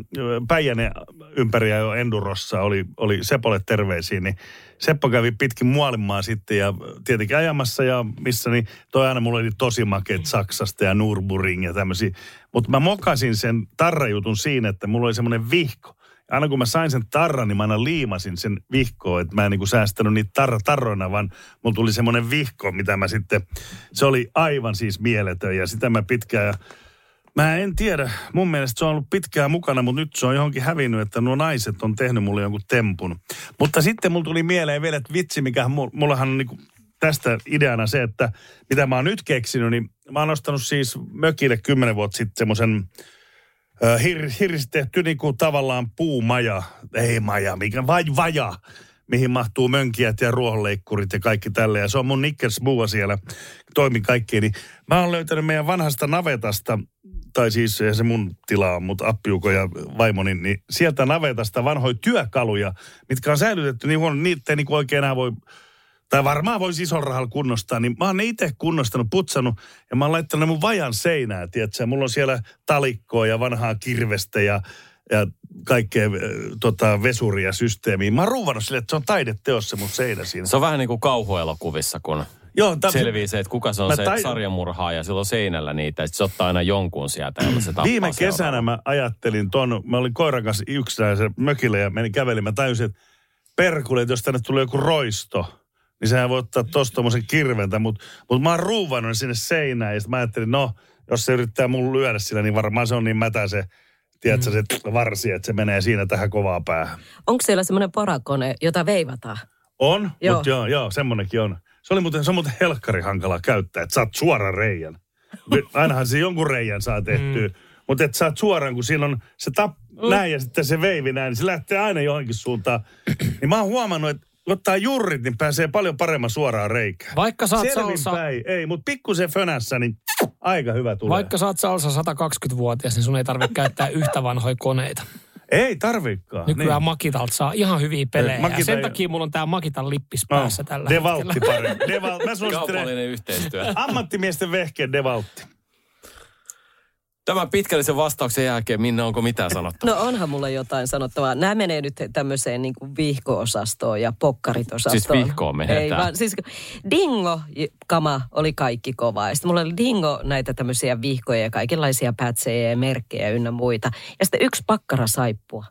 Speaker 4: Päijänen ympäriä jo Endurossa, oli, oli Sepolle terveisiä, niin Seppo kävi pitkin muolimaa sitten ja tietenkin ajamassa ja missä, niin toi aina mulla oli tosi makeet Saksasta ja Nürburgring ja tämmöisiä. Mutta mä mokasin sen tarrajutun siinä, että mulla oli semmoinen vihko. Aina kun mä sain sen tarran, niin mä aina liimasin sen vihkoon, että mä en niin kuin säästänyt niitä tarra, tarroina, vaan mulla tuli semmoinen vihko, mitä mä sitten, se oli aivan siis mieletön ja sitä mä pitkään ja Mä en tiedä. Mun mielestä se on ollut pitkään mukana, mutta nyt se on johonkin hävinnyt, että nuo naiset on tehnyt mulle jonkun tempun. Mutta sitten mulla tuli mieleen vielä, että vitsi, mikä mu- mullahan on niinku tästä ideana se, että mitä mä oon nyt keksinyt, niin mä oon ostanut siis mökille kymmenen vuotta sitten semmoisen hir, hirsi tehty niinku tavallaan puumaja, ei maja, mikä, vai vaja, mihin mahtuu mönkijät ja ruohonleikkurit ja kaikki tälle. Ja se on mun Nickers Bua siellä, toimin kaikkeen. Niin mä oon löytänyt meidän vanhasta navetasta, tai siis se mun tila mutta appiuko ja vaimoni, niin sieltä navetasta vanhoja työkaluja, mitkä on säilytetty niin huono, niitä ei niin oikein enää voi tai varmaan voisi isolla rahalla kunnostaa, niin mä oon ne itse kunnostanut, putsannut ja mä oon laittanut ne mun vajan seinään, tiedätkö? Mulla on siellä talikkoa ja vanhaa kirvestä ja, ja kaikkea äh, tota, vesuria systeemiä. Mä oon ruuvannut sille, että se on taideteos se mun seinä siinä.
Speaker 3: Se on vähän niin kuin kauhuelokuvissa, kun
Speaker 4: Joo, ta-
Speaker 3: selvii se, että kuka se on
Speaker 4: Mä
Speaker 3: se
Speaker 4: tai-
Speaker 3: sarjamurhaa ja silloin seinällä niitä. Sit se ottaa aina jonkun sieltä, jolla se tappaa
Speaker 4: Viime kesänä mä ajattelin ton, mä olin koiran kanssa yksinäisen mökillä ja menin kävelin. Mä tajusin, että perkule, että jos tänne tulee joku roisto, niin sehän voi ottaa tosta tommosen kirventä, mutta mut mä oon ruuvannut ne sinne seinään ja mä ajattelin, no, jos se yrittää mun lyödä sillä, niin varmaan se on niin mätä se, tiedätkö, se varsi, että se menee siinä tähän kovaa päähän.
Speaker 5: Onko siellä semmoinen porakone, jota veivataan?
Speaker 4: On,
Speaker 5: Joo.
Speaker 4: joo. mutta joo, joo, semmonenkin on. Se, oli muuten, se on muuten helkkari hankala käyttää, että saat suoran reijän. Ainahan se jonkun reijän saa tehtyä, mm. mutta että saat suoraan, kun siinä on se tap mm. näin ja sitten se veivi näin, niin se lähtee aina johonkin suuntaan. niin mä oon huomannut, että kun ottaa jurrit, niin pääsee paljon paremman suoraan reikään.
Speaker 7: Vaikka sä oot salsa,
Speaker 4: Selvinpäin, ei, mutta pikkusen fönässä, niin aika hyvä tulee.
Speaker 7: vaikka oot salsa 120-vuotias, niin sun ei tarvitse käyttää yhtä vanhoja koneita.
Speaker 4: Ei tarvikaan.
Speaker 7: Nykyään Makitalta saa ihan hyviä pelejä.
Speaker 4: Makita
Speaker 7: ja sen
Speaker 4: ei-
Speaker 7: takia mulla on tää Makitan lippis
Speaker 4: No,
Speaker 7: päässä tällä
Speaker 4: Devaltti
Speaker 7: hetkellä.
Speaker 4: parempi. Deval, mä suosittelen
Speaker 3: Kaupallinen yhteistyö.
Speaker 4: ammattimiesten vehkeen Devaltti.
Speaker 3: Tämän pitkällisen vastauksen jälkeen, Minna, onko mitään sanottu?
Speaker 5: No onhan mulla jotain sanottavaa. Nämä menee nyt tämmöiseen niin kuin vihko-osastoon ja pokkaritosastoon.
Speaker 3: Siis vihkoon menee
Speaker 5: Ei vaan, siis dingo-kama oli kaikki kovaa. Ja sitten mulla oli dingo näitä tämmöisiä vihkoja ja kaikenlaisia pätsejä ja merkkejä ynnä muita. Ja sitten yksi pakkara saippua.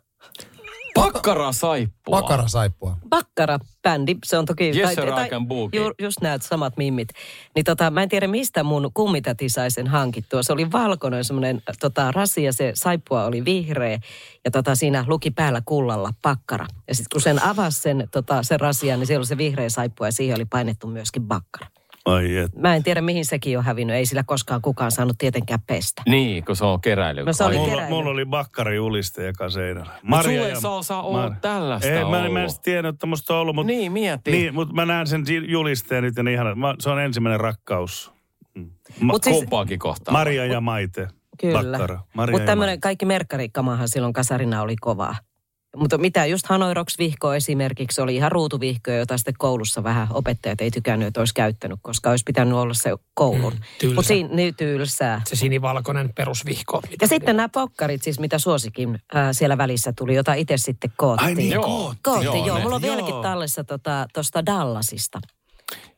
Speaker 3: Pakkara saippua.
Speaker 5: Bakkara bändi, se on toki...
Speaker 3: Yes, sir, I can boogie.
Speaker 5: ju, just näet samat mimmit. Niin tota, mä en tiedä mistä mun kummitäti sai sen hankittua. Se oli valkoinen semmoinen tota, rasi ja se saippua oli vihreä. Ja tota, siinä luki päällä kullalla pakkara. Ja sitten kun sen avasi sen, tota, sen rasian, niin siellä oli se vihreä saippua ja siihen oli painettu myöskin bakkara.
Speaker 4: Ai et.
Speaker 5: Mä en tiedä mihin sekin on hävinnyt. Ei sillä koskaan kukaan saanut tietenkään pestä.
Speaker 3: Niin, kun se on keräily.
Speaker 5: No se oli.
Speaker 4: Mulla,
Speaker 5: keräily.
Speaker 4: mulla oli bakkari juliste joka seinällä.
Speaker 3: Mut sulla ei Salsa ole tällaista
Speaker 4: ei, mä, en- mä en tiennyt, että musta on ollut. Mutta,
Speaker 3: Niin, mieti.
Speaker 4: Niin, mutta mä näen sen julisteen nyt ja niin ihana. Mä, se on ensimmäinen rakkaus. Mm. Ma-
Speaker 5: Mut siis-
Speaker 3: Kumpaakin kohtaan.
Speaker 4: Maria ja Maite.
Speaker 5: Kyllä.
Speaker 4: Bakkara. Maria
Speaker 5: Mutta
Speaker 4: ja
Speaker 5: tämmöinen kaikki merkkarikamahan silloin kasarina oli kovaa. Mutta mitä just Hanoi Rocks vihko esimerkiksi oli ihan ruutuvihkoja, jota sitten koulussa vähän opettajat ei tykännyt, että olisi käyttänyt, koska olisi pitänyt olla se koulun.
Speaker 7: Mm.
Speaker 5: Mutta siinä niin tylsää.
Speaker 7: Se sinivalkoinen perusvihko. Mitä
Speaker 5: Ja sitten nämä pokkarit, siis mitä suosikin ää, siellä välissä tuli, jota itse sitten koottiin.
Speaker 4: Ai niin,
Speaker 3: Joo.
Speaker 4: koot.
Speaker 5: Koottiin,
Speaker 3: Joo,
Speaker 5: joo.
Speaker 3: ne-
Speaker 5: Mulla on
Speaker 4: joo.
Speaker 5: vieläkin tallessa tuosta Dallasista.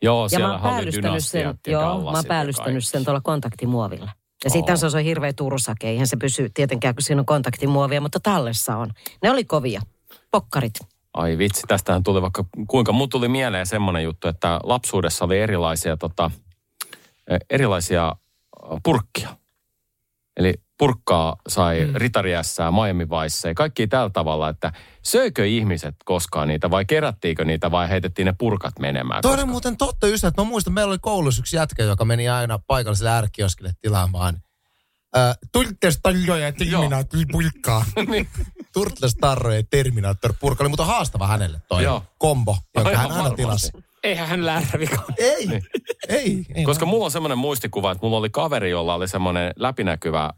Speaker 3: Joo,
Speaker 5: Ja mä
Speaker 3: siellä
Speaker 5: oon
Speaker 3: oli
Speaker 5: päällystänyt sen, joo, mä oon päällystänyt sen tuolla kontaktimuovilla. Ja sitten se on hirveä tursake, eihän se pysy tietenkään, kun siinä on kontaktimuovia, mutta tallessa on. Ne oli kovia. Pokkarit.
Speaker 3: Ai vitsi, tästähän tuli vaikka kuinka. Mun tuli mieleen semmoinen juttu, että lapsuudessa oli erilaisia, tota, eh, erilaisia purkkia. Eli purkkaa sai mm. ritariässää, Miami Vice ja kaikki tällä tavalla, että söikö ihmiset koskaan niitä vai kerättiinkö niitä vai heitettiin ne purkat menemään?
Speaker 6: Toinen muuten totta ystävät. Mä muistan, meillä oli koulussa yksi jätkä, joka meni aina paikalliselle ärkioskille tilaamaan äh, Turtles-tarroja ja Terminaattori-purkkaa.
Speaker 3: Niin.
Speaker 6: Turtles-tarroja ja Terminaattori-purkka oli muuten haastava hänelle toi
Speaker 3: Joo.
Speaker 6: kombo, jonka
Speaker 3: Aivan
Speaker 6: hän aina tilasi.
Speaker 7: Eihän hän läärävika.
Speaker 6: Ei, ei, ei.
Speaker 3: Koska mulla on semmoinen muistikuva, että mulla oli kaveri, jolla oli semmoinen läpinäkyvä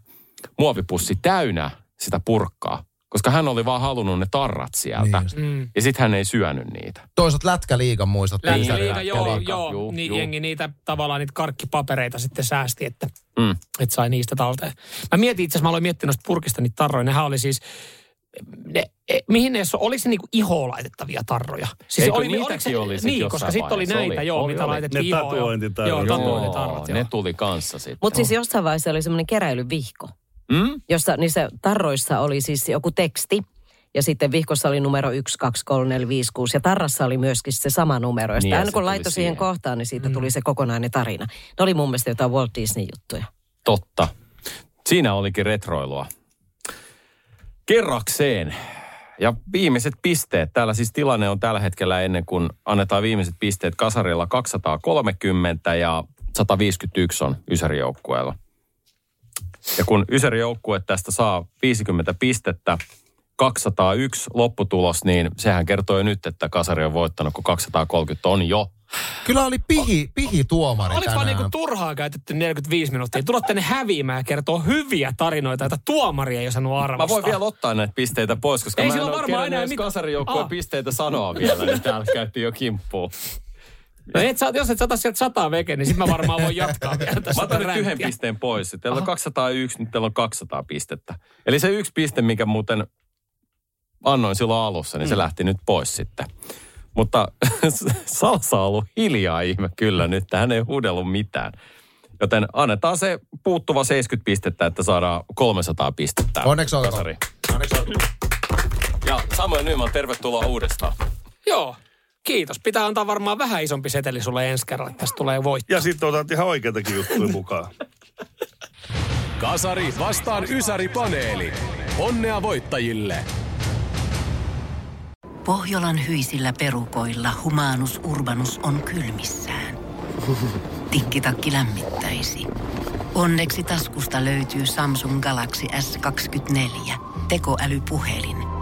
Speaker 3: muovipussi täynnä sitä purkkaa. Koska hän oli vaan halunnut ne tarrat sieltä.
Speaker 6: Niin just.
Speaker 7: Mm.
Speaker 3: ja sitten hän ei syönyt niitä.
Speaker 6: Toisaalta lätkäliigan muistat.
Speaker 7: Lätkäliiga,
Speaker 3: Lätkäliiga,
Speaker 7: joo,
Speaker 3: lätkäliiga,
Speaker 7: joo.
Speaker 3: juu,
Speaker 7: niin
Speaker 3: juu.
Speaker 7: jengi niitä tavallaan niitä karkkipapereita sitten säästi, että,
Speaker 3: Mm.
Speaker 7: että sai niistä talteen. Mä mietin itse asiassa, mä aloin miettiä noista purkista niitä tarroja. Nehän oli siis, ne, e, mihin ne, oliko se niinku ihoon laitettavia tarroja? Siis
Speaker 3: Eikö
Speaker 7: oli,
Speaker 3: niitäkin
Speaker 7: se,
Speaker 3: oli sit
Speaker 7: Niin, koska sitten oli näitä,
Speaker 3: Oli,
Speaker 7: joo,
Speaker 3: oli,
Speaker 7: mitä
Speaker 3: oli.
Speaker 7: laitettiin
Speaker 4: Ne
Speaker 7: ihoon. joo.
Speaker 4: tatuointitarrat.
Speaker 7: Joo,
Speaker 4: Joo,
Speaker 7: tatuointitarrat, joo.
Speaker 3: ne tuli kanssa sitten.
Speaker 5: Mutta siis jossain vaiheessa oli semmoinen keräilyvihko,
Speaker 3: Mm?
Speaker 5: jossa niissä tarroissa oli siis joku teksti. Ja sitten vihkossa oli numero 1, 2, 3, 4, 5, 6 ja tarrassa oli myöskin se sama numero. Ja
Speaker 3: Niin,
Speaker 5: aina kun laittoi siihen kohtaan, niin siitä tuli se kokonainen tarina. Ne oli mun mielestä jotain Walt Disney-juttuja.
Speaker 3: Totta. Siinä olikin retroilua. Kerrakseen. Ja viimeiset pisteet. Täällä siis tilanne on tällä hetkellä ennen kuin annetaan viimeiset pisteet kasarilla 230 ja 151 on Ysäri-joukkueella. Ja kun Ysäri-joukkue tästä saa 50 pistettä, 201 lopputulos, niin sehän kertoo jo nyt, että kasari on voittanut, kun 230 on jo.
Speaker 6: Kyllä oli pihi, pihi tuomari
Speaker 7: Oliko vaan niinku turhaa käytetty 45 minuuttia? Tulla tänne häviämään ja kertoo hyviä tarinoita, joita tuomari ei osannut arvostaa.
Speaker 3: Mä voin vielä ottaa näitä pisteitä pois, koska
Speaker 7: Ei
Speaker 3: mä en ole
Speaker 7: varmaan enää
Speaker 3: kasarijoukkueen
Speaker 7: Ah.
Speaker 3: pisteitä sanoa vielä, niin täällä käytiin jo kimppuun.
Speaker 7: No et saa, jos et sata sieltä sataa veke, niin sit mä varmaan voin jatkaa vielä tässä.
Speaker 3: Mä otan nyt yhden pisteen pois. Teillä on 201, nyt teillä on 200 pistettä. Eli se yksi piste, mikä muuten annoin silloin alussa, niin se lähti nyt pois sitten. Mutta Salsa on ollut hiljaa ihme kyllä nyt. Hän ei huudellut mitään. Joten annetaan se puuttuva 70 pistettä, että saadaan 300 pistettä.
Speaker 6: Onneksi olkoon. Onneksi olkoon.
Speaker 3: Ja Samuel Nyman, tervetuloa uudestaan.
Speaker 7: Joo, kiitos. Pitää antaa varmaan vähän isompi seteli sulle ensi kerralla, että tästä tulee voitto.
Speaker 4: Ja sitten otat ihan oikeitakin juttuja mukaan.
Speaker 2: Kasari vastaan Ysäri-paneeli. Onnea voittajille!
Speaker 8: Pohjolan hyisillä perukoilla humanus urbanus on kylmissään. Tikkitakki lämmittäisi. Onneksi taskusta löytyy Samsung Galaxy S24 tekoälypuhelin.